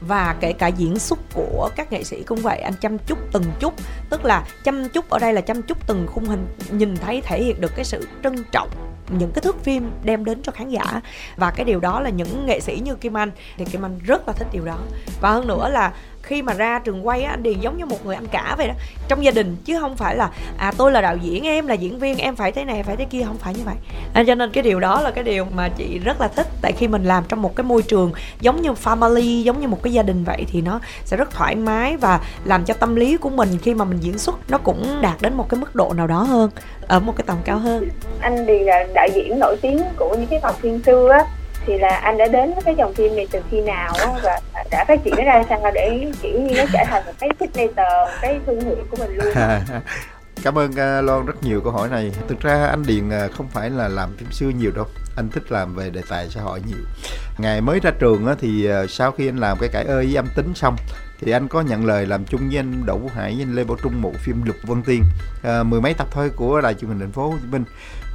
và kể cả diễn xuất của các nghệ sĩ cũng vậy anh chăm chút từng chút tức là chăm chút ở đây là chăm chút từng khung hình nhìn thấy thể hiện được cái sự trân trọng những cái thước phim đem đến cho khán giả. Và cái điều đó là những nghệ sĩ như Kim Anh. Thì Kim Anh rất là thích điều đó. Và hơn nữa là khi mà ra trường quay á anh điền giống như một người anh cả vậy đó trong gia đình chứ không phải là à tôi là đạo diễn em là diễn viên em phải thế này phải thế kia không phải như vậy. À, cho nên cái điều đó là cái điều mà chị rất là thích tại khi mình làm trong một cái môi trường giống như family giống như một cái gia đình vậy thì nó sẽ rất thoải mái và làm cho tâm lý của mình khi mà mình diễn xuất nó cũng đạt đến một cái mức độ nào đó hơn ở một cái tầm cao hơn. Anh thì là đạo diễn nổi tiếng của những cái phòng phim xưa á thì là anh đã đến với cái dòng phim này từ khi nào và đã phát triển nó ra sao để kiểu như nó trở thành một cái signature cái thương hiệu của mình luôn Cảm ơn uh, Loan rất nhiều câu hỏi này. Thực ra anh Điền uh, không phải là làm phim xưa nhiều đâu. Anh thích làm về đề tài xã hội nhiều. Ngày mới ra trường uh, thì uh, sau khi anh làm cái cải ơi với âm tính xong thì anh có nhận lời làm chung với anh Đỗ Vũ Hải với anh Lê Bảo Trung một phim Lục Vân Tiên à, mười mấy tập thôi của đài truyền hình thành phố Hồ Chí Minh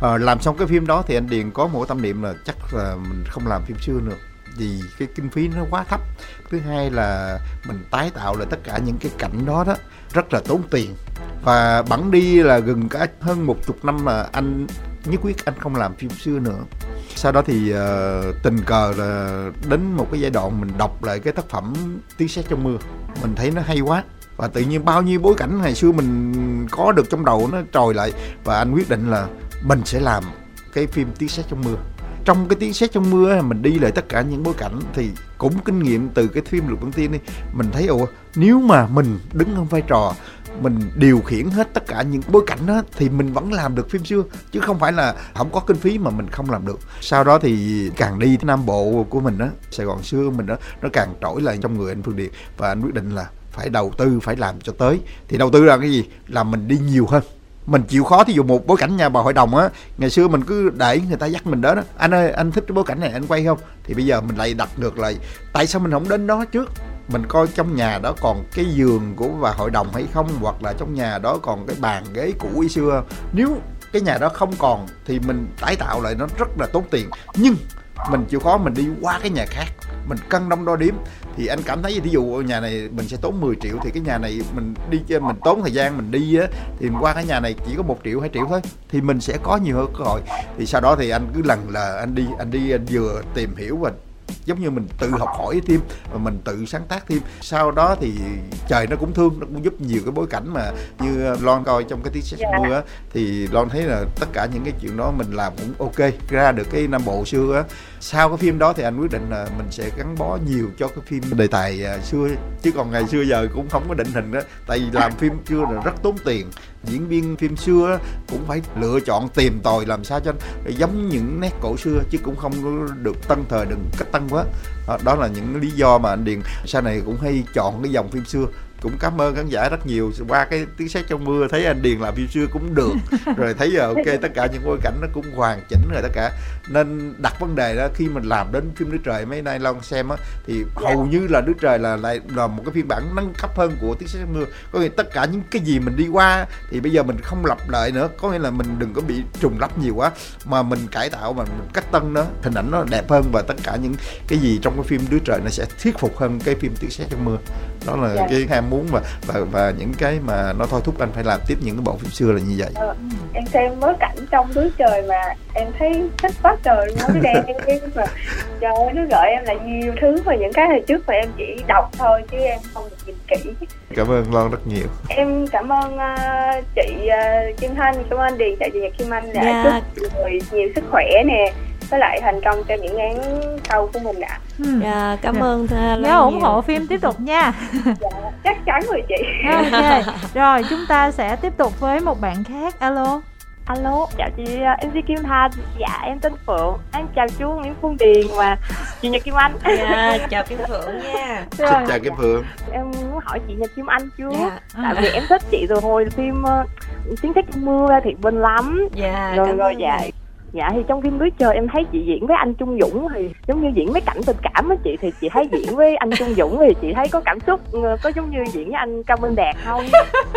à, làm xong cái phim đó thì anh Điền có một tâm niệm là chắc là mình không làm phim xưa nữa vì cái kinh phí nó quá thấp. Thứ hai là mình tái tạo lại tất cả những cái cảnh đó đó rất là tốn tiền. Và bẵng đi là gần cả hơn một chục năm mà anh nhất quyết anh không làm phim xưa nữa. Sau đó thì uh, tình cờ là đến một cái giai đoạn mình đọc lại cái tác phẩm tiếng sét trong mưa. Mình thấy nó hay quá và tự nhiên bao nhiêu bối cảnh ngày xưa mình có được trong đầu nó trồi lại và anh quyết định là mình sẽ làm cái phim tiếng sét trong mưa. Trong cái tiếng sét trong mưa mình đi lại tất cả những bối cảnh thì cũng kinh nghiệm từ cái phim lục băng tiên đi, mình thấy ồ nếu mà mình đứng ở vai trò, mình điều khiển hết tất cả những bối cảnh đó, thì mình vẫn làm được phim xưa, chứ không phải là không có kinh phí mà mình không làm được. Sau đó thì càng đi nam bộ của mình đó sài gòn xưa mình đó nó càng trỗi lại trong người anh phương điệp và anh quyết định là phải đầu tư, phải làm cho tới. Thì đầu tư là cái gì? Là mình đi nhiều hơn mình chịu khó thí dụ một bối cảnh nhà bà hội đồng á, ngày xưa mình cứ để người ta dắt mình đến đó. Anh ơi, anh thích cái bối cảnh này, anh quay không? Thì bây giờ mình lại đặt ngược lại. Tại sao mình không đến đó trước? Mình coi trong nhà đó còn cái giường của bà hội đồng hay không? Hoặc là trong nhà đó còn cái bàn ghế cũ y xưa. Nếu cái nhà đó không còn thì mình tái tạo lại nó rất là tốn tiền. Nhưng mình chịu khó mình đi qua cái nhà khác, mình cân đông đo điếm thì anh cảm thấy ví dụ nhà này mình sẽ tốn 10 triệu, thì cái nhà này mình đi chơi mình tốn thời gian mình đi á, thì qua cái nhà này chỉ có một triệu, hai triệu thôi, thì mình sẽ có nhiều hơn cơ hội. Thì sau đó thì anh cứ lần là anh đi anh đi, anh vừa tìm hiểu và giống như mình tự học hỏi thêm và mình tự sáng tác thêm. Sau đó thì trời nó cũng thương nó cũng giúp nhiều cái bối cảnh mà như Lon coi trong cái tiếng sét yeah. mưa á. Thì Lon thấy là tất cả những cái chuyện đó mình làm cũng ok ra được cái Nam Bộ xưa á. Sau cái phim đó thì anh quyết định là mình sẽ gắn bó nhiều cho cái phim đề tài à, xưa. Chứ còn ngày xưa giờ cũng không có định hình đó tại vì làm phim xưa là rất tốn tiền diễn viên phim xưa cũng phải lựa chọn tìm tòi làm sao cho giống những nét cổ xưa, chứ cũng không được tân thời đừng cách tân quá. Đó là những lý do mà anh điền sau này cũng hay chọn cái dòng phim xưa cũng cảm ơn khán giả rất nhiều. Qua cái tiếng sét trong mưa thấy anh điền làm phim xưa cũng được. Rồi thấy giờ ok tất cả những bối cảnh nó cũng hoàn chỉnh rồi tất cả. Nên đặt vấn đề đó khi mình làm đến phim nước trời mấy nay long xem á thì hầu như là nước trời là lại là một cái phiên bản nâng cấp hơn của tiếng sét trong mưa. Có nghĩa tất cả những cái gì mình đi qua thì bây giờ mình không lặp lại nữa. Có nghĩa là mình đừng có bị trùng lắp nhiều quá. Mà mình cải tạo mà mình cách tân nó hình ảnh nó đẹp hơn và tất cả những cái gì trong cái phim đứa trời nó sẽ thuyết phục hơn cái phim tiếng sét trong mưa. Đó là yeah. cái ham muốn và và và những cái mà nó thôi thúc anh phải làm tiếp những cái bộ phim xưa là như vậy ờ, em xem mới cảnh trong núi trời mà em thấy thích quá trời nó đen mà trời ơi nó gợi em là nhiều thứ mà những cái hồi trước mà em chỉ đọc thôi chứ em không được nhìn kỹ cảm ơn Loan rất nhiều em cảm ơn uh, chị uh, Kim Thanh cảm ơn anh Điền tại vì Nhật Kim Anh đã yeah. Dạ. chúc người nhiều sức khỏe nè với lại thành công cho những án câu của mình ạ. Ừ. dạ, cảm dạ. ơn nhớ ủng hộ phim tiếp tục nha. Dạ, chắc chắn rồi chị. Ok rồi chúng ta sẽ tiếp tục với một bạn khác. Alo. Alo, chào chị MC Kim Thanh Dạ, em tên Phượng. Em chào chú Nguyễn Phương Điền và chị Nhật Kim Anh. Dạ, chào Kim Phượng nha. Xin chào Kim Phượng. Em muốn hỏi chị Nhật Kim Anh chú dạ. Tại vì em thích chị từ hồi phim uh, Tiếng Thích Mưa ra thiệt bên lắm. Dạ, Rồi, rồi dạ dạ thì trong phim lưới trời em thấy chị diễn với anh trung dũng thì giống như diễn mấy cảnh tình cảm á chị, thì chị thấy diễn với anh trung dũng thì chị thấy có cảm xúc ờ, có giống như diễn với anh cao minh đạt không?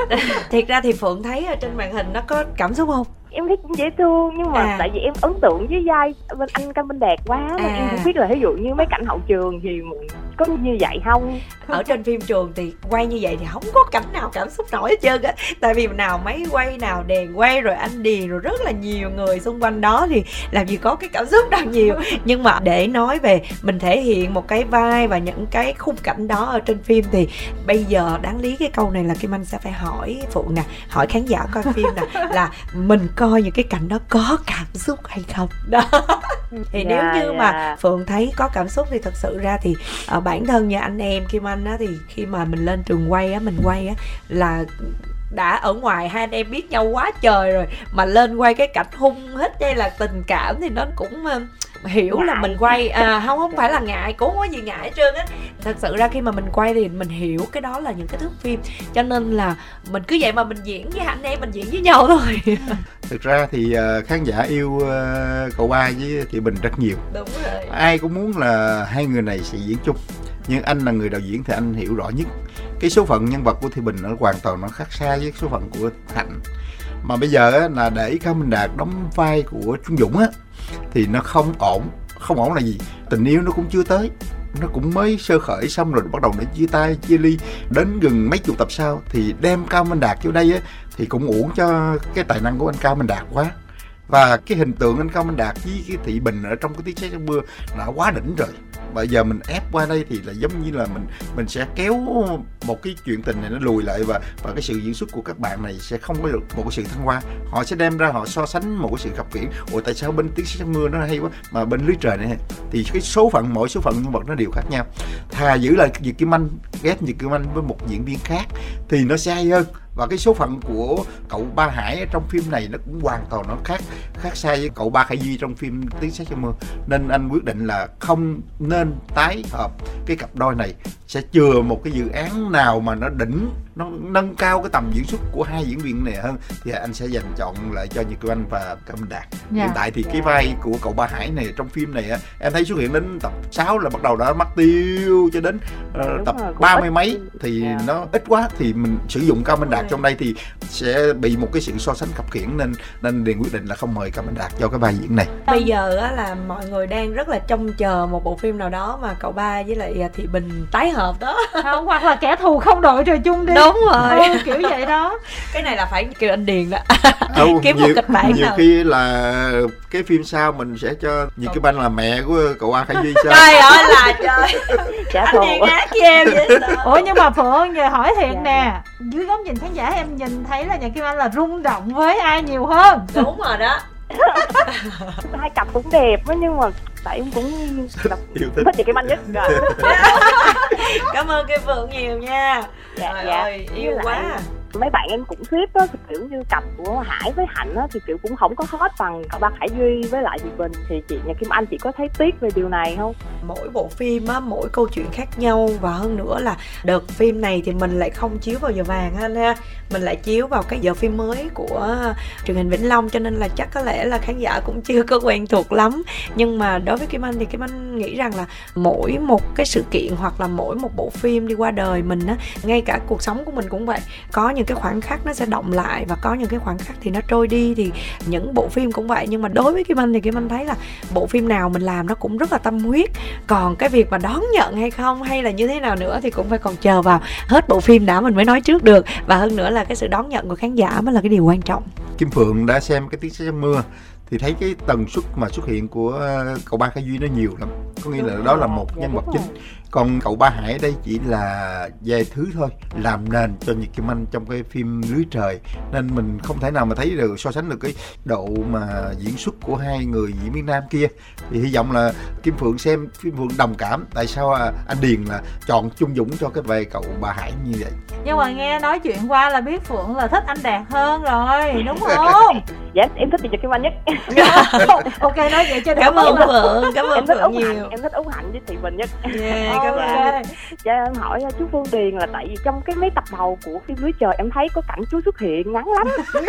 Thiệt ra thì phượng thấy ở trên màn hình nó có cảm xúc không? Em thấy cũng dễ thương nhưng mà à. tại vì em ấn tượng với vai bên anh cao minh đạt quá à. em không biết là ví dụ như mấy cảnh hậu trường thì có như vậy không ở trên phim trường thì quay như vậy thì không có cảnh nào cảm xúc nổi hết trơn á tại vì nào máy quay nào đèn quay rồi anh điền rồi rất là nhiều người xung quanh đó thì làm gì có cái cảm xúc đâu nhiều nhưng mà để nói về mình thể hiện một cái vai và những cái khung cảnh đó ở trên phim thì bây giờ đáng lý cái câu này là kim anh sẽ phải hỏi phụ nè hỏi khán giả coi phim nè là mình coi những cái cảnh đó có cảm xúc hay không đó thì yeah, nếu như yeah. mà phượng thấy có cảm xúc thì thật sự ra thì uh, bản thân như anh em kim anh á thì khi mà mình lên trường quay á mình quay á là đã ở ngoài hai anh em biết nhau quá trời rồi mà lên quay cái cảnh hung hết hay là tình cảm thì nó cũng hiểu ngại. là mình quay à, không không phải là ngại cũng không có gì ngại hết trơn á. Thật sự ra khi mà mình quay thì mình hiểu cái đó là những cái thước phim cho nên là mình cứ vậy mà mình diễn với anh em mình diễn với nhau thôi. Thực ra thì uh, khán giả yêu uh, cậu ba với chị bình rất nhiều. Đúng rồi. Ai cũng muốn là hai người này sẽ diễn chung nhưng anh là người đạo diễn thì anh hiểu rõ nhất. Cái số phận nhân vật của Thị Bình nó hoàn toàn nó khác xa với số phận của Hạnh mà bây giờ á, là để Cao Minh Đạt đóng vai của Trung Dũng á thì nó không ổn. Không ổn là gì? Tình yêu nó cũng chưa tới. Nó cũng mới sơ khởi xong rồi bắt đầu để chia tay, chia ly. Đến gần mấy chục tập sau thì đem cao minh đạt vô đây á, thì cũng uổng cho cái tài năng của anh cao minh đạt quá. Và cái hình tượng anh cao minh đạt với cái thị bình ở trong cái tiết xét mưa là quá đỉnh rồi bây giờ mình ép qua đây thì là giống như là mình mình sẽ kéo một cái chuyện tình này nó lùi lại và và cái sự diễn xuất của các bạn này sẽ không có được một cái sự thăng hoa. Họ sẽ đem ra họ so sánh một cái sự khập khiễng ủa, tại sao bên tiếng sét mưa nó hay quá mà bên lưới trời này thì cái số phận, mỗi số phận nhân vật nó đều khác nhau. Thà giữ lại Việt Kim Anh, ghép Việt Kim Anh với một diễn viên khác thì nó sẽ hay hơn và cái số phận của cậu ba hải trong phim này nó cũng hoàn toàn nó khác khác xa với cậu ba khải duy trong phim tiếng sét trong mưa. Nên anh quyết định là không nên tái hợp cái cặp đôi này. Sẽ chừa một cái dự án nào mà nó đỉnh nó nâng cao cái tầm diễn xuất của hai diễn viên này hơn thì anh sẽ dành chọn lại cho Nhật Kim Anh và Cẩm Đạt yeah. Dạ. hiện tại thì cái vai của cậu ba Hải này trong phim này em thấy xuất hiện đến tập 6 là bắt đầu đã mất tiêu cho đến uh, tập ba mươi mấy thì yeah. Dạ. nó ít quá thì mình sử dụng Cao Minh Đạt trong đây thì sẽ bị một cái sự so sánh khập khiễng nên nên điền quyết định là không mời Cao Minh Đạt cho cái vai diễn này bây giờ á, là mọi người đang rất là trông chờ một bộ phim nào đó mà cậu ba với lại à, thị bình tái hợp đó không hoặc là kẻ thù không đội trời chung đi đúng rồi. Ừ, kiểu vậy đó. Cái này là phải kêu anh điền đó. Ừ, kiếm nhiều, một kịch bản nhiều nào. khi là cái phim sau mình sẽ cho như cái banh là mẹ của cậu A Khải Duy sao? Trời ơi là trời. Trả thù. Anh ác với em vậy ủa nhưng mà phượng giờ hỏi thiệt dạ, nè. dạ. dưới góc nhìn khán giả em nhìn thấy là nhà kim anh là rung động với ai nhiều hơn? Đúng rồi đó hai cặp cũng đẹp á nhưng mà tại em cũng đọc, thích. chị kim anh nhất rồi cảm ơn cái phượng nhiều nha. Dạ, Trời dạ. ơi yêu quá. lại, mấy bạn em cũng ship á, kiểu như cặp của hải với hạnh á, thì kiểu cũng không có hot bằng cậu ba hải duy với lại chị bình. Thì chị nhà kim anh, chị có thấy tiếc về điều này không? Mỗi bộ phim á, mỗi câu chuyện khác nhau, và hơn nữa là đợt phim này thì mình lại không chiếu vào giờ vàng anh ha. Mình lại chiếu vào cái giờ phim mới của truyền hình vĩnh long, cho nên là chắc có lẽ là khán giả cũng chưa có quen thuộc lắm. Nhưng mà đối với kim anh thì kim anh nghĩ rằng là mỗi một cái sự kiện hoặc là mỗi một bộ phim đi qua đời mình á, ngay cả cuộc sống của mình cũng vậy. Có những cái khoảnh khắc nó sẽ động lại và có những cái khoảnh khắc thì nó trôi đi thì những bộ phim cũng vậy. Nhưng mà đối với kim anh thì kim anh thấy là bộ phim nào mình làm nó cũng rất là tâm huyết. Còn cái việc mà đón nhận hay không hay là như thế nào nữa thì cũng phải còn chờ vào hết bộ phim đã mình mới nói trước được. Và hơn nữa là cái sự đón nhận của khán giả mới là cái điều quan trọng. Kim phượng đã xem cái tiếng sét mưa thì thấy cái tần suất mà xuất hiện của cậu ba Khải Duy nó nhiều lắm. Có nghĩa là đó là một nhân vật chính còn cậu ba hải đây chỉ là vài thứ thôi làm nền cho nhật kim anh trong cái phim lưới trời. Nên mình không thể nào mà thấy được so sánh được cái độ mà diễn xuất của hai người diễn viên nam kia. Thì hy vọng là kim phượng xem phim phượng đồng cảm tại sao à, anh điền là chọn trung dũng cho cái về cậu bà hải như vậy. Nhưng mà nghe nói chuyện qua là biết phượng là thích anh đạt hơn rồi đúng không dạ em thích chị kim anh nhất. Ok nói vậy cho cảm ơn phượng cảm ơn em thích phượng nhiều hạnh, em thích út hạnh với thị bình nhất. Yeah, cảm ơn. Dạ. dạ em hỏi chú Phương Điền là tại vì trong cái mấy tập đầu của phim lưới trời em thấy có cảnh chú xuất hiện ngắn lắm.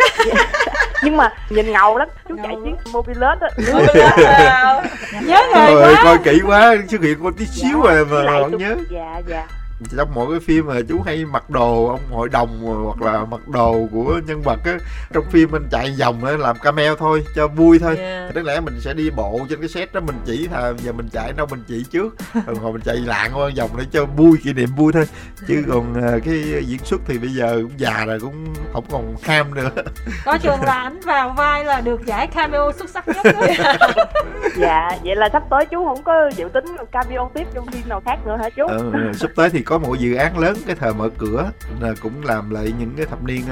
Nhưng mà nhìn ngầu lắm chú chạy chiếc mobilet á. Nhớ người quá. coi kỹ quá xuất hiện có tí xíu rồi mà không nhớ. dạ dạ trong mỗi cái phim mà chú hay mặc đồ ông hội đồng hoặc là mặc đồ của nhân vật á trong phim mình chạy vòng để làm cameo thôi cho vui thôi. Yeah. đáng lẽ mình sẽ đi bộ trên cái set đó mình chỉ thà giờ mình chạy đâu mình chỉ trước. Rồi hồi mình chạy lạng qua vòng để cho vui kỷ niệm vui thôi. Chứ còn à, cái diễn xuất thì bây giờ cũng già rồi cũng không còn ham nữa. Có trường là ảnh vào vai là được giải cameo xuất sắc nhất dạ. Vậy là sắp tới chú không có dự tính cameo tiếp trong phim nào khác nữa hả chú? Ừ, sắp tới thì có một dự án lớn cái thời mở cửa là cũng làm lại những cái thập niên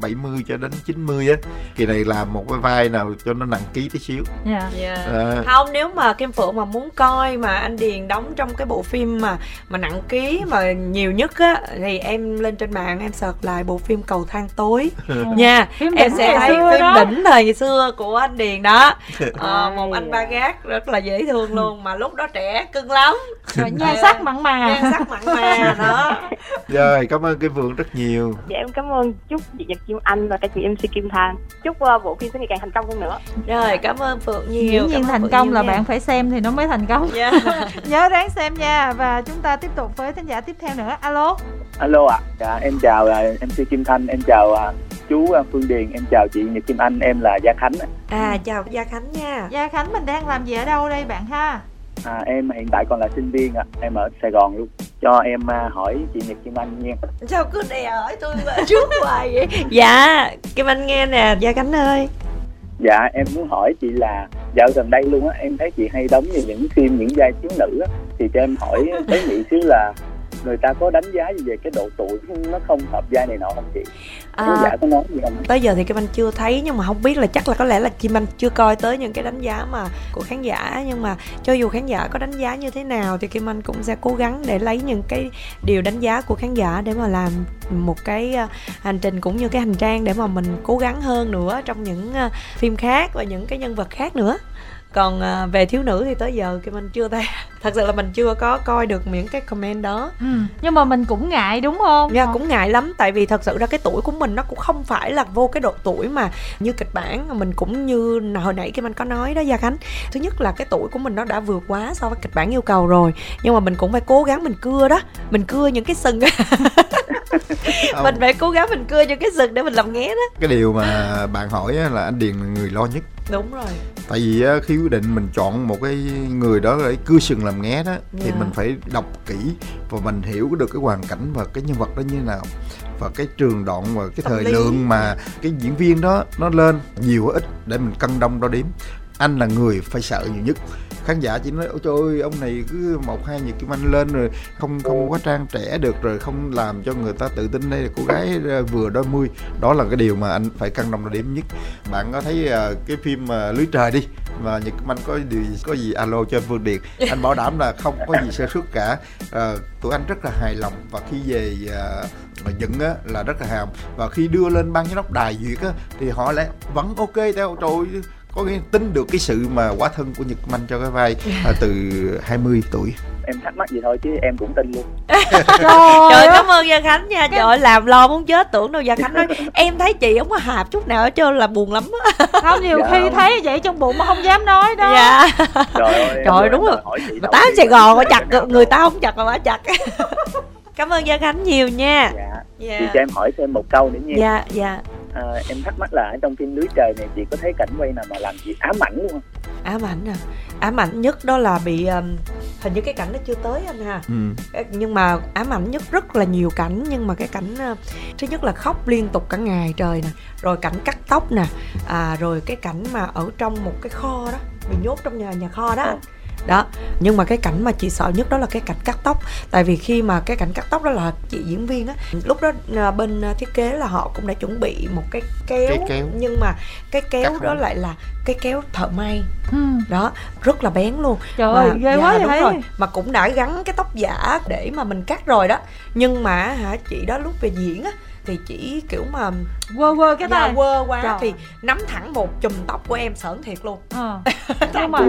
70 ờ, cho đến 90 á. Kỳ này làm một cái vai nào cho nó nặng ký tí xíu. Yeah. Yeah. À. không nếu mà kim phượng mà muốn coi mà anh điền đóng trong cái bộ phim mà mà nặng ký mà nhiều nhất á thì em lên trên mạng em search lại bộ phim cầu thang tối. Nha phim em sẽ thấy phim đó. đỉnh thời xưa của anh điền đó. À, một anh ba gác rất là dễ thương luôn mà lúc đó trẻ cưng lắm. Nhan sắc mặn mà. Nhan sắc mặn mà đó. Rồi cảm ơn cái vườn rất nhiều. Dạ em cảm ơn. Chúc chị nhật kim anh và các chị mc kim thanh chúc uh, bộ phim sẽ ngày càng thành công hơn nữa. Rồi cảm ơn phượng nhiều. Dĩ nhiên thành công là nha. bạn phải xem thì nó mới thành công. Yeah. nhớ ráng xem nha. Và chúng ta tiếp tục với thính giả tiếp theo nữa. Alo. Alo ạ. À. dạ, em chào uh, mc kim thanh em chào uh, chú uh, phương điền em chào chị nhật kim anh em là gia khánh à chào gia khánh nha. Gia khánh mình đang làm gì ở đâu đây bạn ha À, em hiện tại còn là sinh viên ạ, à. em ở Sài Gòn luôn. Cho em à, hỏi chị Nhật Kim Anh nha. Sao cứ đè hỏi tôi trước hoài vậy? dạ, Kim Anh nghe nè, Gia Cánh ơi. dạ em muốn hỏi chị là dạo gần đây luôn á em thấy chị hay đóng những phim những vai thiếu nữ á thì cho em hỏi tế nhị xíu là người ta có đánh giá gì về cái độ tuổi nó không hợp vai này nọ không chị? À, giả có nói gì không? tới giờ thì kim anh chưa thấy nhưng mà không biết là chắc là có lẽ là kim anh chưa coi tới những cái đánh giá mà của khán giả. Nhưng mà cho dù khán giả có đánh giá như thế nào thì kim anh cũng sẽ cố gắng để lấy những cái điều đánh giá của khán giả để mà làm một cái à, hành trình cũng như cái hành trang để mà mình cố gắng hơn nữa trong những à, phim khác và những cái nhân vật khác nữa còn à, về thiếu nữ thì tới giờ kim anh chưa thấy thật sự là mình chưa có coi được những cái comment đó. Ừ. nhưng mà mình cũng ngại đúng không? Dạ cũng ngại lắm. Tại vì thật sự ra cái tuổi của mình nó cũng không phải là vô cái độ tuổi mà như kịch bản mình cũng như hồi nãy kim anh có nói đó gia khánh. Thứ nhất là cái tuổi của mình nó đã vượt quá so với kịch bản yêu cầu rồi. Nhưng mà mình cũng phải cố gắng mình cưa đó. Mình cưa những cái sừng. Mình phải cố gắng mình cưa những cái sừng để mình làm nghé đó. Cái điều mà bạn hỏi là anh điền là người lo nhất. Đúng rồi tại vì khi quyết định mình chọn một cái người đó để cưa sừng làm nghe đó yeah. thì dạ. mình phải đọc kỹ và mình hiểu được cái hoàn cảnh và cái nhân vật đó như thế nào và cái trường đoạn và cái thời lý. lượng mà cái diễn viên đó nó lên nhiều ít để mình cân đông đo đếm anh là người phải sợ nhiều nhất. Khán giả chỉ nói ôi trời ơi ông này cứ một hai nhiệt kim anh lên rồi không không quá trang trẻ được rồi không làm cho người ta tự tin đây là cô gái ờ, vừa đôi mươi. Đó là cái điều mà anh phải cân đồng là điểm nhất. Bạn có thấy uh, cái phim uh, lưới trời đi mà nhật kim anh có điều có gì alo cho phương điện anh bảo đảm là không có gì sơ suất cả. Uh, tụi anh rất là hài lòng và khi về uh, mà dựng á là rất là hàm và khi đưa lên ban giám đốc đài duyệt á thì họ lại vẫn ok theo. Trời có nghĩa tính được cái sự mà quá thân của Nhật Manh cho cái vai à, từ 20 tuổi. Em thắc mắc gì thôi chứ em cũng tin luôn. Trời, cảm ơn gia khánh nha. Trời ơi làm lo muốn chết tưởng đâu. Gia khánh nói em thấy chị không có hạp chút nào hết trơn là buồn lắm không nhiều dạ, khi thấy vậy trong bụng mà không dám nói đó. Dạ. Trời ơi trời đúng rồi. mà tám sài gòn mà chặt người ta không chặt mà bà chặt. Cảm ơn gia khánh nhiều nha. Dạ. dạ. chị cho em hỏi thêm một câu nữa nha. Dạ dạ à, em thắc mắc là ở trong phim lưới trời này chị có thấy cảnh quay nào mà làm chị ám ảnh luôn không? Ám ảnh à? Ám ảnh nhất đó là bị um, hình như cái cảnh nó chưa tới anh ha. Ừ. nhưng mà ám ảnh nhất rất là nhiều cảnh nhưng mà cái cảnh uh, thứ nhất là khóc liên tục cả ngày trời nè rồi cảnh cắt tóc nè à, rồi cái cảnh mà ở trong một cái kho đó bị nhốt trong nhà nhà kho đó đó nhưng mà cái cảnh mà chị sợ nhất đó là cái cảnh cắt tóc. Tại vì khi mà cái cảnh cắt tóc đó là chị diễn viên á lúc đó à, bên à, thiết kế là họ cũng đã chuẩn bị một cái kéo, cái kéo. nhưng mà cái kéo cắt đó lại là cái kéo thợ may. Ừ. đó rất là bén luôn. Trời ơi ghê dạ, quá đúng rồi. Mà cũng đã gắn cái tóc giả để mà mình cắt rồi đó. Nhưng mà hả chị đó lúc về diễn á thì chỉ kiểu mà quơ quơ cái tay quơ quá Trời. thì nắm thẳng một chùm tóc của em sởn thiệt luôn ờ. mà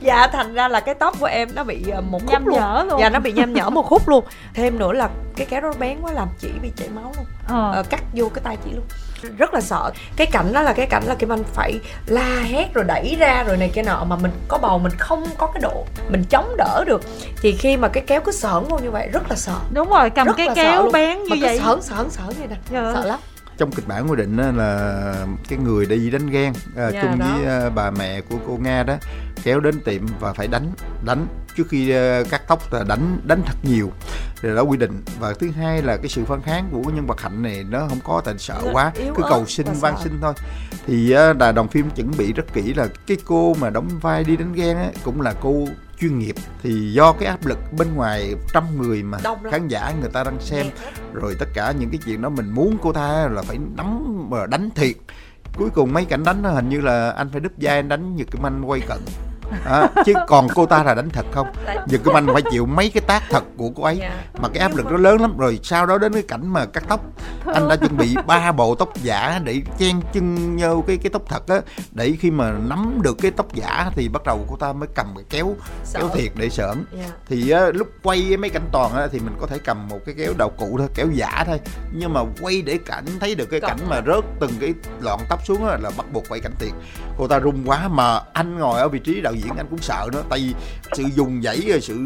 dạ thành ra là cái tóc của em nó bị ờ, một khúc nhăm luôn. Nhở luôn dạ nó bị nhăm nhở một khúc luôn thêm nữa là cái kéo nó bén quá làm chỉ bị chảy máu luôn ờ. Ờ, cắt vô cái tay chị luôn rất là sợ. Cái cảnh đó là cái cảnh là kim anh phải la hét rồi đẩy ra rồi này kia nọ mà mình có bầu mình không có cái độ mình chống đỡ được. Thì khi mà cái kéo cứ sởn vô như vậy rất là sợ. Đúng rồi cầm rất cái kéo bén như mà vậy. sởn sởn sởn vậy nè. Dạ. sợ lắm. Trong kịch bản quy định là cái người đi đánh ghen à, dạ, chung đó. với à, bà mẹ của cô nga đó kéo đến tiệm và phải đánh đánh. Trước khi à, cắt tóc là đánh đánh thật nhiều thì đó quy định. Và thứ hai là cái sự phản kháng của nhân vật hạnh này nó không có tại sợ quá cứ cầu xin van xin thôi. Thì là đồng phim chuẩn bị rất kỹ là cái cô mà đóng vai đi đánh ghen á cũng là cô chuyên nghiệp. Thì do cái áp lực bên ngoài trăm người mà khán giả người ta đang xem rồi tất cả những cái chuyện đó mình muốn cô ta là phải nắm và đánh thiệt. Cuối cùng mấy cảnh đánh hình như là anh phải đứt vai anh đánh như cái manh quay cận à, chứ còn cô ta là đánh thật không? Giờ cái anh phải chịu mấy cái tác thật của cô ấy. Dạ. mà cái áp lực nó lớn lắm rồi sau đó đến cái cảnh mà cắt tóc. Anh đã chuẩn bị ba bộ tóc giả để chen chân nhau cái cái tóc thật á. Để khi mà nắm được cái tóc giả thì bắt đầu cô ta mới cầm cái kéo kéo thiệt để sởn. Yeah. Dạ. thì á, lúc quay mấy cảnh toàn á, thì mình có thể cầm một cái kéo đầu cụ thôi kéo giả thôi. Nhưng mà quay để cảnh thấy được cái cảnh mà rớt từng cái lọn tóc xuống á, là bắt buộc quay cảnh tiền cô ta rung quá mà anh ngồi ở vị trí đạo diễn anh cũng sợ nữa. Tại vì sự dùng dãy rồi sự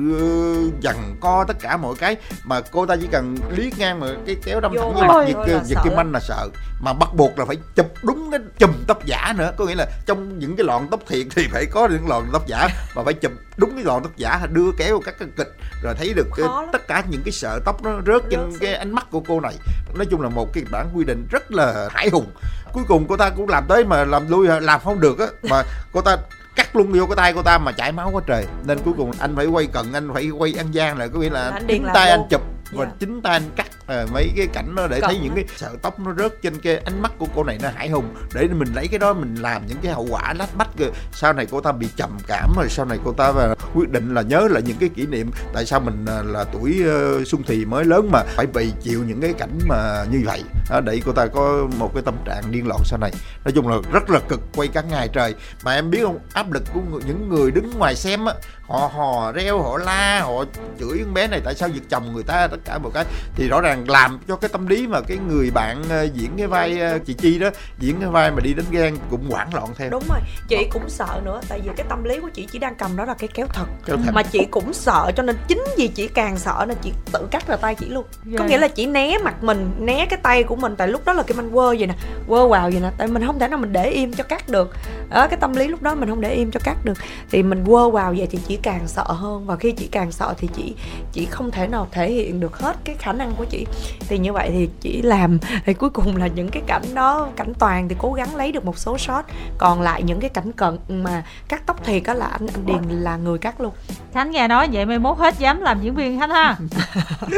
dằn co tất cả mọi cái mà cô ta chỉ cần liếc ngang mà cái kéo đâm thẳng vào mặt giật giật kim anh là sợ. Mà bắt buộc là phải chụp đúng cái chùm tóc giả nữa. Có nghĩa là trong những cái lọn tóc thiệt thì phải có những lọn tóc giả mà phải chụp đúng cái lọn tóc giả đưa kéo các cái kịch rồi thấy được cái, tất cả những cái sợi tóc nó rớt trên cái ánh mắt của cô này. Nói chung là một cái bản quy định rất là hải hùng. Cuối cùng cô ta cũng làm tới mà làm lui làm không được á. Mà cô ta cắt luôn vô cái tay cô ta mà chảy máu quá trời. Nên cuối cùng anh phải quay cận anh phải quay ăn gian lại. Có nghĩa là chính tay anh chụp và yeah. chính tay anh cắt à, mấy cái cảnh đó để Cận thấy những cái sợi tóc nó rớt trên cái ánh mắt của cô này nó hải hùng. Để mình lấy cái đó mình làm những cái hậu quả lách bách sau này cô ta bị trầm cảm rồi sau này cô ta và quyết định là nhớ lại những cái kỷ niệm. Tại sao mình à, là tuổi uh, xuân thì mới lớn mà phải bị chịu những cái cảnh mà như vậy? À, để cô ta có một cái tâm trạng điên loạn sau này. Nói chung là rất là cực quay cả ngày trời. Mà em biết không áp lực của những người đứng ngoài xem á họ hò reo họ la họ chửi con bé này tại sao giật chồng người ta tất cả một cái thì rõ ràng làm cho cái tâm lý mà cái người bạn uh, diễn cái vai uh, chị chi đó diễn cái vai mà đi đến gan cũng hoảng loạn theo. Đúng rồi. Chị cũng sợ nữa tại vì cái tâm lý của chị chỉ đang cầm đó là cái kéo thật, kéo thật. mà chị cũng sợ cho nên chính vì chị càng sợ nên chị tự cắt ra tay chị luôn. Yeah. có nghĩa là chị né mặt mình né cái tay của mình tại lúc đó là cái mình quơ vậy nè quơ vào vậy nè. Tại mình không thể nào mình để im cho cắt được. Đó cái tâm lý lúc đó mình không để im cho cắt được. Thì mình quơ vào vậy thì chị càng sợ hơn. Và khi chị càng sợ thì chị chị không thể nào thể hiện được hết cái khả năng của chị. Thì như vậy thì chỉ làm thì cuối cùng là những cái cảnh đó cảnh toàn thì cố gắng lấy được một số shot. Còn lại những cái cảnh cận mà cắt tóc thiệt á là anh anh điền là người cắt luôn. Khánh nghe nói vậy mai mốt hết dám làm diễn viên khánh ha.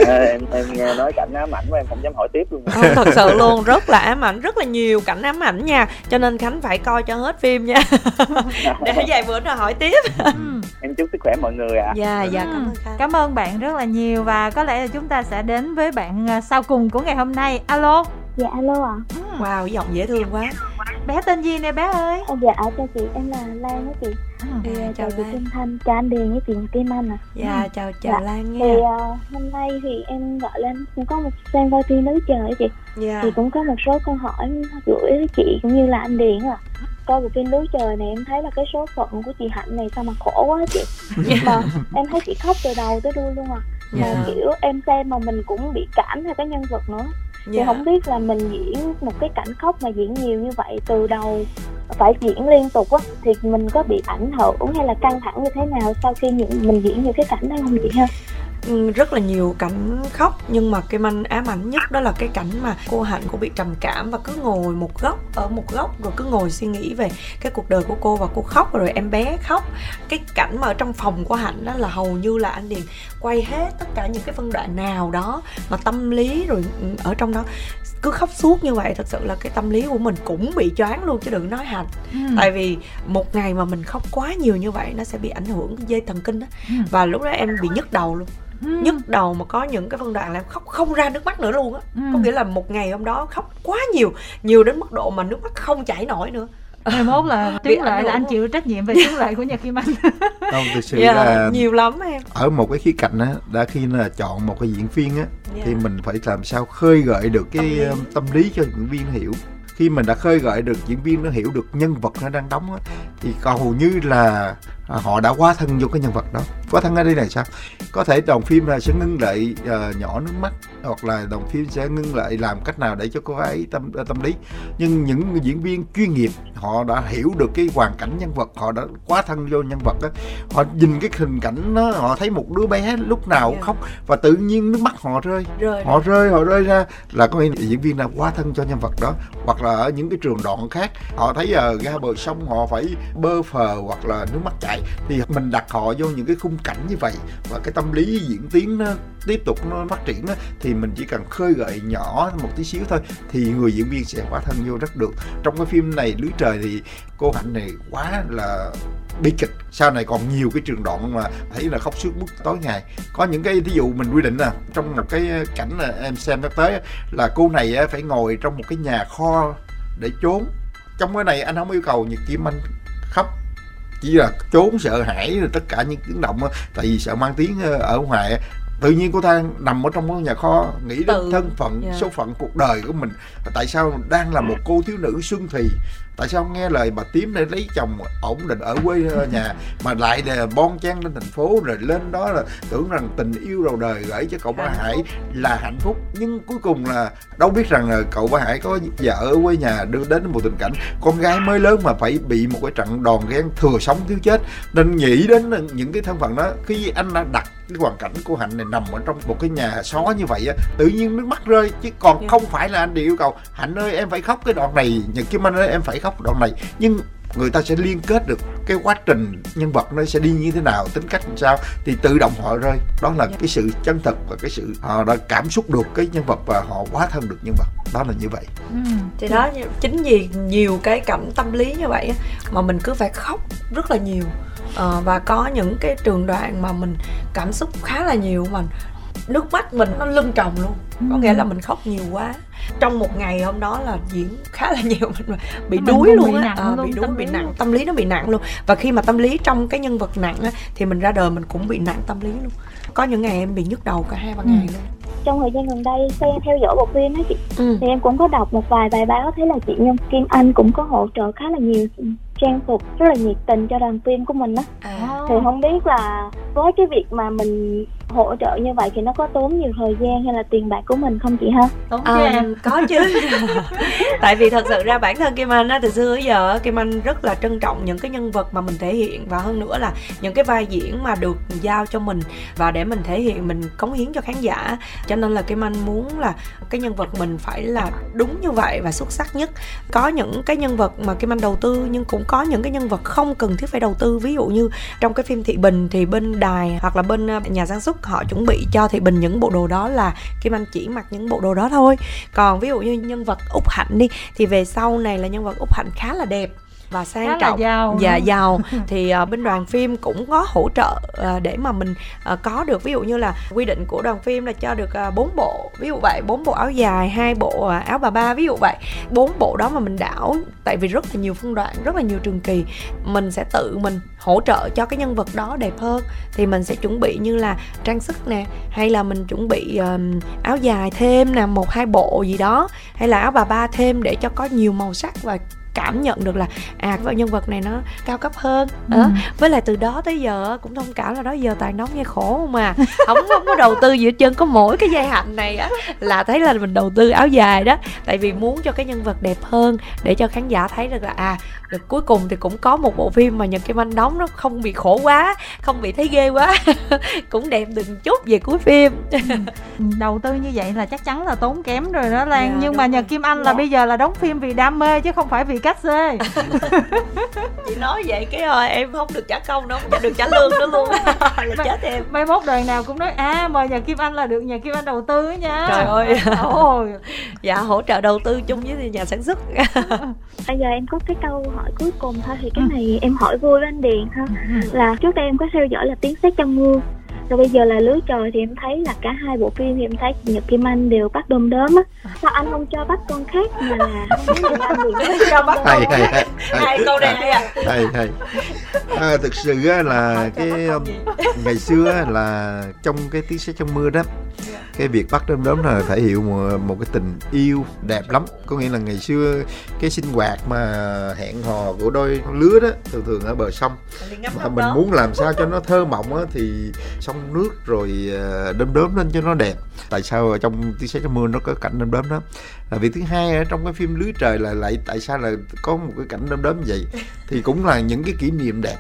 À, em em nghe nói cảnh ám ảnh mà em không dám hỏi tiếp luôn. Không thật sự luôn rất là ám ảnh rất là nhiều cảnh ám ảnh nha. Cho nên khánh phải coi cho hết phim nha. Để vài bữa nữa hỏi tiếp. Ừ. em chúc sức khỏe mọi người ạ. À. dạ dạ cảm ơn khánh. Cảm ơn bạn rất là nhiều và có lẽ là chúng ta sẽ đến với bạn à, sau cùng của ngày hôm nay. Alo. Dạ alo ạ. À. wow giọng dễ thương quá. Bé tên gì nè bé ơi? À, dạ chào chị em là lan á chị. À, à, chào, chào chị Kim Thanh chào anh Điền với chị Kim Anh à dạ ừ. chào chào dạ. Lan nha. Thì uh, hôm nay thì em gọi lên cũng có một xem coi phim nữ trời chị dạ. thì cũng có một số câu hỏi gửi với chị cũng như là anh Điền à coi bộ phim núi trời này em thấy là cái số phận của chị hạnh này sao mà khổ quá chị. Nhưng mà em thấy chị khóc từ đầu tới đuôi luôn à mà yeah. kiểu em xem mà mình cũng bị cảm theo cái nhân vật nữa thì dạ. không biết là mình diễn một cái cảnh khóc mà diễn nhiều như vậy từ đầu phải diễn liên tục á thì mình có bị ảnh hưởng hay là căng thẳng như thế nào sau khi những mình diễn những cái cảnh đó không chị ha rất là nhiều cảnh khóc nhưng mà cái manh ám ảnh nhất đó là cái cảnh mà cô hạnh cô bị trầm cảm và cứ ngồi một góc ở một góc rồi cứ ngồi suy nghĩ về cái cuộc đời của cô và cô khóc rồi em bé khóc. Cái cảnh mà ở trong phòng của hạnh đó là hầu như là anh điền quay hết tất cả những cái phân đoạn nào đó mà tâm lý rồi ừ, ở trong đó cứ khóc suốt như vậy. Thật sự là cái tâm lý của mình cũng bị choáng luôn chứ đừng nói hạnh. Ừ. tại vì một ngày mà mình khóc quá nhiều như vậy nó sẽ bị ảnh hưởng dây thần kinh đó ừ. và lúc đó em bị nhức đầu luôn ừ. nhức đầu mà có những cái phân đoạn là em khóc không ra nước mắt nữa luôn á. Ừ. có nghĩa là một ngày hôm đó khóc quá nhiều nhiều đến mức độ mà nước mắt không chảy nổi nữa. Ngày mốt là tiếng lại là anh chịu trách nhiệm về tiếng lại của nhạc kim anh. Không thực sự yeah, là nhiều lắm em. ở một cái khía cạnh á đã khi là chọn một cái diễn viên á yeah. thì mình phải làm sao khơi gợi được cái tâm lý, tâm lý cho diễn viên hiểu. Khi mình đã khơi gợi được diễn viên nó hiểu được nhân vật nó đang đóng á, thì hầu như là à, họ đã quá thân vô cái nhân vật đó. Quá thân ở đây này sao? Có thể đồng phim là sẽ ngưng lại uh, nhỏ nước mắt hoặc là đồng phim sẽ ngưng lại làm cách nào để cho cô ấy tâm uh, tâm lý. Nhưng những diễn viên chuyên nghiệp họ đã hiểu được cái hoàn cảnh nhân vật họ đã quá thân vô nhân vật đó. Họ nhìn cái hình cảnh đó họ thấy một đứa bé lúc nào cũng khóc và tự nhiên nước mắt họ rơi, rơi họ rơi họ rơi ra là có nghĩa diễn viên đã quá thân cho nhân vật đó. Hoặc là ở những cái trường đoạn khác họ thấy ở uh, ga bờ sông họ phải bơ phờ hoặc là nước mắt chảy thì mình đặt họ vô những cái khung cảnh như vậy và cái tâm lý diễn tiến nó tiếp tục nó phát triển đó, thì mình chỉ cần khơi gợi nhỏ một tí xíu thôi thì người diễn viên sẽ quá thân vô rất được. Trong cái phim này lưới trời thì cô hạnh này quá là bi kịch. Sau này còn nhiều cái trường đoạn mà thấy là khóc suốt bức tối ngày. Có những cái ví dụ mình quy định là trong một cái cảnh là em xem sắp tới là cô này phải ngồi trong một cái nhà kho để trốn trong cái này anh không yêu cầu nhật kim anh khóc chỉ là trốn sợ hãi rồi tất cả những tiếng động đó, tại vì sợ mang tiếng ờ, ở ngoài tự nhiên cô ta nằm ở trong nhà kho nghĩ đến Tự. thân phận yeah. Dạ. số phận cuộc đời của mình tại sao đang là một cô thiếu nữ xuân thì tại sao nghe lời bà tím để lấy chồng ổn định ở quê ờ, nhà mà lại để bon chen lên thành phố rồi lên đó là tưởng rằng tình yêu đầu đời gửi cho cậu ba hải là hạnh phúc nhưng cuối cùng là đâu biết rằng là cậu ba hải có vợ ở quê nhà đưa đến một tình cảnh con gái mới lớn mà phải bị một cái trận đòn ghen thừa sống thiếu chết nên nghĩ đến những cái thân phận đó khi anh đã đặt cái hoàn cảnh của hạnh này nằm ở trong một cái nhà xó như vậy á tự nhiên nước mắt rơi chứ còn. Dạ. không phải là anh đi yêu cầu hạnh ơi em phải khóc cái đoạn này nhật kim anh ơi em phải khóc đoạn này nhưng người ta sẽ liên kết được cái quá trình nhân vật nó sẽ đi như thế nào tính cách làm sao thì tự động họ rơi. Đó là cái sự chân thực và cái sự họ đã cảm xúc được cái nhân vật và họ quá thân được nhân vật. Đó là như vậy. Ừ. thì đó chính vì nhiều cái cảm tâm lý như vậy mà mình cứ phải khóc rất là nhiều. À, và có những cái trường đoạn mà mình cảm xúc khá là nhiều mà nước mắt mình nó lưng tròng luôn. Có nghĩa là mình khóc nhiều quá trong một ngày hôm đó là diễn khá là nhiều mình bị đuối luôn á. à, bị đuối bị nặng tâm lý nó bị nặng luôn. Và khi mà tâm lý trong cái nhân vật nặng á thì mình ra đời mình cũng bị nặng tâm lý luôn. Có những ngày em bị nhức đầu cả hai ba ừ. ngày luôn. Trong thời gian gần đây xem theo dõi bộ phim á chị ừ. thì em cũng có đọc một vài bài báo thấy là chị Nhân Kim Anh cũng có hỗ trợ khá là nhiều trang phục rất là nhiệt tình cho đoàn phim của mình á. À. thì không biết là với cái việc mà mình hỗ trợ như vậy thì nó có tốn nhiều thời gian hay là tiền bạc của mình không chị ha? Tốn à, em? có chứ. Tại vì thật sự ra bản thân kim anh á từ xưa tới giờ kim anh rất là trân trọng những cái nhân vật mà mình thể hiện và hơn nữa là những cái vai diễn mà được giao cho mình và để mình thể hiện mình cống hiến cho khán giả. Cho nên là kim anh muốn là cái nhân vật mình phải là đúng như vậy và xuất sắc nhất. Có những cái nhân vật mà kim anh đầu tư nhưng cũng có những cái nhân vật không cần thiết phải đầu tư. Ví dụ như trong cái phim thị bình thì bên đài hoặc là bên ờ, nhà sản xuất họ chuẩn bị cho thì bình những bộ đồ đó là kim anh chỉ mặc những bộ đồ đó thôi. Còn ví dụ như nhân vật úc hạnh đi, thì về sau này là nhân vật úc hạnh khá là đẹp và sang Khá trọng. giàu dạ giàu. Thì uh, bên đoàn phim cũng có hỗ trợ uh, để mà mình uh, có được. Ví dụ như là quy định của đoàn phim là cho được bốn uh, bộ ví dụ vậy bốn bộ áo dài hai bộ uh, áo bà ba ví dụ vậy. Bốn bộ đó mà mình đảo tại vì rất là nhiều phân đoạn rất là nhiều trường kỳ mình sẽ tự mình hỗ trợ cho cái nhân vật đó đẹp hơn. Thì mình sẽ chuẩn bị như là trang sức nè hay là mình chuẩn bị um, áo dài thêm nè một hai bộ gì đó hay là áo bà ba thêm để cho có nhiều màu sắc và cảm nhận được là à cái nhân vật này nó cao cấp hơn. Ừ. à, với lại từ đó tới giờ cũng thông cảm là đó giờ tài nóng nghe khổ mà không không có đầu tư gì hết trơn có mỗi cái dây hạnh này á là thấy là mình đầu tư áo dài đó. Tại vì muốn cho cái nhân vật đẹp hơn để cho khán giả thấy được là à được cuối cùng thì cũng có một bộ phim mà nhật kim anh đóng nó không bị khổ quá không bị thấy ghê quá. Cũng đẹp từng chút về cuối phim. Ừ. đầu tư như vậy là chắc chắn là tốn kém rồi đó lan. Dạ, nhưng mà nhật kim anh là dạ. bây giờ là đóng phim vì đam mê chứ không phải vì cách xê. Chị nói vậy cái rồi em không được trả công đâu không được trả lương nữa luôn. Là chết em. mai mốt đời nào cũng nói à mời nhà kim anh là được nhà kim anh đầu tư nha. Trời ơi. Ôi dạ hỗ trợ đầu tư chung với nhà sản xuất. Bây giờ em có cái câu hỏi cuối cùng thôi thì cái ừ. này em hỏi vui với anh Điền ha. Ừ. là trước đây em có theo dõi là tiếng sét trong mưa rồi bây giờ là lưới trời thì em thấy là cả hai bộ phim thì em thấy Nhật Kim Anh đều bắt đom đóm á. Sao anh không cho bắt con khác mà là anh cho bắt hay, hay, hay, hai câu này hay à hay hay. À, thực sự là cái um, ngày xưa là trong cái tiếng sét trong mưa đó cái việc bắt đom đóm là thể hiện một, một cái tình yêu đẹp lắm. Có nghĩa là ngày xưa cái sinh hoạt mà hẹn hò của đôi lứa đó thường thường ở bờ sông. Mà mình muốn làm sao cho nó thơ mộng á thì sông nước rồi ờ, đom đóm lên cho nó đẹp. Tại sao ở trong tiếng sét trong mưa nó có cảnh đom đóm đó? Là việc thứ hai ở trong cái phim lưới trời là lại tại sao là có một cái cảnh đom đóm vậy? Thì cũng là những cái kỷ niệm đẹp.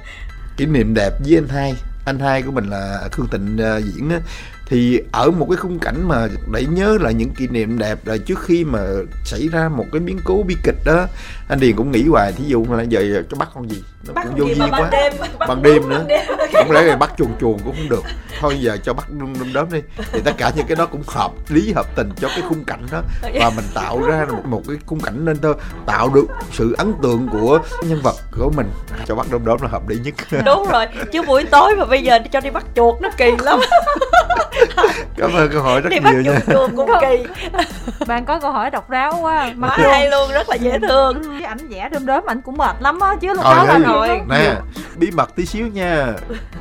Kỷ niệm đẹp với anh hai. Anh hai của mình là khương tịnh uh, diễn á thì ở một cái khung cảnh mà để nhớ lại những kỷ niệm đẹp là trước khi mà xảy ra một cái biến cố bi kịch đó, anh điền cũng nghĩ hoài, thí dụ là giờ cho bắt con gì? Nó bắt cũng vô duyên quá. đêm, ban đêm nữa. không lẽ là bắt chuồn chuồn cũng không được. Thôi giờ cho bắt đom đom đóm đi. Thì tất cả những cái đó cũng hợp lý hợp tình cho cái khung cảnh đó. Và mình tạo ra một, một cái khung cảnh nên thôi tạo được sự ấn tượng của nhân vật của mình. Cho bắt đom đóm là hợp lý nhất. Đúng rồi. Chứ buổi tối mà bây giờ cho đi bắt chuột nó kỳ lắm. Cảm ơn câu hỏi rất đi nhiều nha. cũng kỳ. Bạn có câu hỏi độc đáo quá. Mà hay luôn rất là dễ thương. Cái ảnh vẽ đom đóm ảnh cũng mệt lắm á. Chứ lúc đó là rồi nè bí mật tí xíu nha.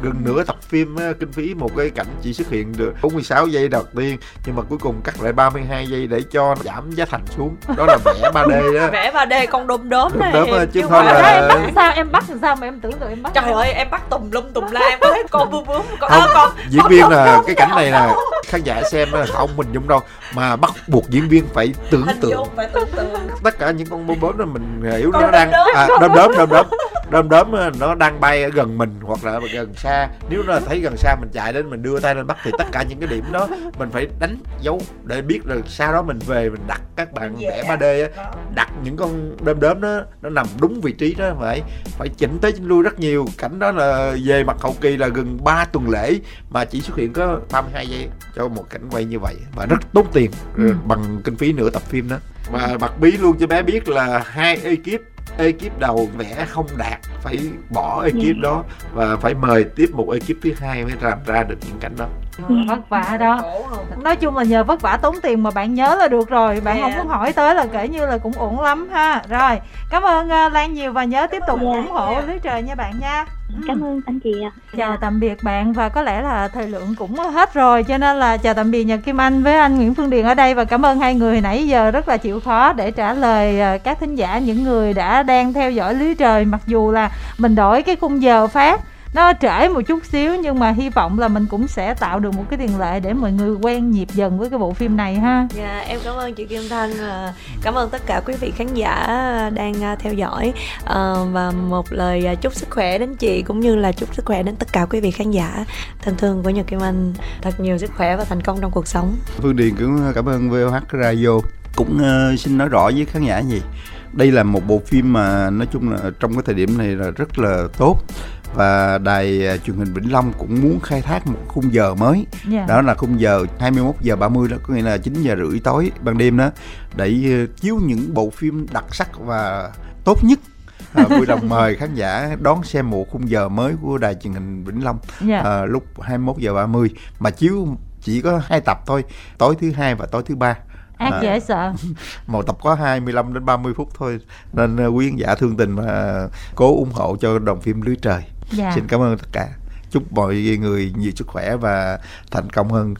Gần nửa tập phim kinh phí một cái cảnh chỉ xuất hiện được 46 giây đầu tiên nhưng mà cuối cùng cắt lại 32 giây để cho giảm giá thành xuống. Đó là vẽ 3D đó vẽ 3D con đom đóm này. đóm chứ thôi là em bắt sao em bắt sao mà em tưởng tượng em bắt trời ơi em bắt tùm lum tùm la em có thấy con bướm bướm con không, à, con diễn viên là cái cảnh này là khán giả xem không mình dung đâu. Mà bắt buộc diễn viên phải tưởng tượng. phải tưởng tượng. Tất cả những con bướm bướm đó mình hiểu nó đang à, đom đóm đom đóm đom đóm nó đang bay ở gần mình hoặc là gần xa. Nếu nó thấy gần xa mình chạy đến mình đưa tay lên bắt thì tất cả những cái điểm đó mình phải đánh dấu để biết là sau đó mình về mình đặt các bạn vẽ 3D á đặt những con đom đóm đó nó nằm đúng vị trí đó phải phải chỉnh tới chỉnh lui rất nhiều. Cảnh đó là về mặt hậu kỳ là gần 3 tuần lễ mà chỉ xuất hiện có 32 giây cho một cảnh quay như vậy và rất tốn tiền ừ. bằng kinh phí nửa tập phim đó. Và bật bí luôn cho bé biết là hai ekip ekip đầu vẽ không đạt, phải bỏ ekip đó và phải mời tiếp một ekip thứ hai mới làm ra được những cảnh đó ừ. vất vả đó nói chung là nhờ vất vả tốn tiền mà bạn nhớ là được rồi bạn yeah. không muốn hỏi tới là kể như là cũng ổn lắm ha rồi cảm ơn uh, lan nhiều và nhớ tiếp tục yeah. ủng hộ yeah. lưới trời nha bạn nha cảm ơn anh chị ạ chào tạm biệt bạn và có lẽ là thời lượng cũng hết rồi cho nên là chào tạm biệt nhật kim anh với anh nguyễn phương điền ở đây và cảm ơn hai người nãy giờ rất là chịu khó để trả lời ờ, các thính giả những người đã đang theo dõi lưới trời mặc dù là mình đổi cái khung giờ phát nó trễ một chút xíu nhưng mà hy vọng là mình cũng sẽ tạo được một cái tiền lệ để mọi người quen nhịp dần với cái bộ phim này ha. Dạ yeah, em cảm ơn chị Kim Thanh. Và cảm ơn tất cả quý vị khán giả đang à, theo dõi. Uh, và một lời à, chúc sức khỏe đến chị cũng như là chúc sức khỏe đến tất cả quý vị khán giả. Thân thương của Nhật Kim Anh. Thật nhiều sức khỏe và thành công trong cuộc sống. Phương Điền cũng cảm ơn VOH Radio. Cũng xin nói rõ với khán giả gì? Đây là một bộ phim mà nói chung là trong cái thời điểm này là rất là tốt và đài à, truyền hình Vĩnh Long cũng muốn khai thác một khung giờ mới yeah. Dạ. đó là khung giờ 21 giờ 30 đó có nghĩa là 9 giờ rưỡi tối ban đêm đó để à, chiếu những bộ phim đặc sắc và tốt nhất à, vui lòng mời khán giả đón xem một khung giờ mới của đài truyền hình Vĩnh Long yeah. Dạ. à, lúc 21 giờ 30 mà chiếu chỉ có hai tập thôi tối thứ hai và tối thứ ba ác à, dễ sợ một tập có 25 đến 30 phút thôi nên quý khán giả thương tình mà cố ủng hộ cho đồng phim lưới trời dạ. xin cảm ơn tất cả chúc mọi người nhiều sức khỏe và thành công hơn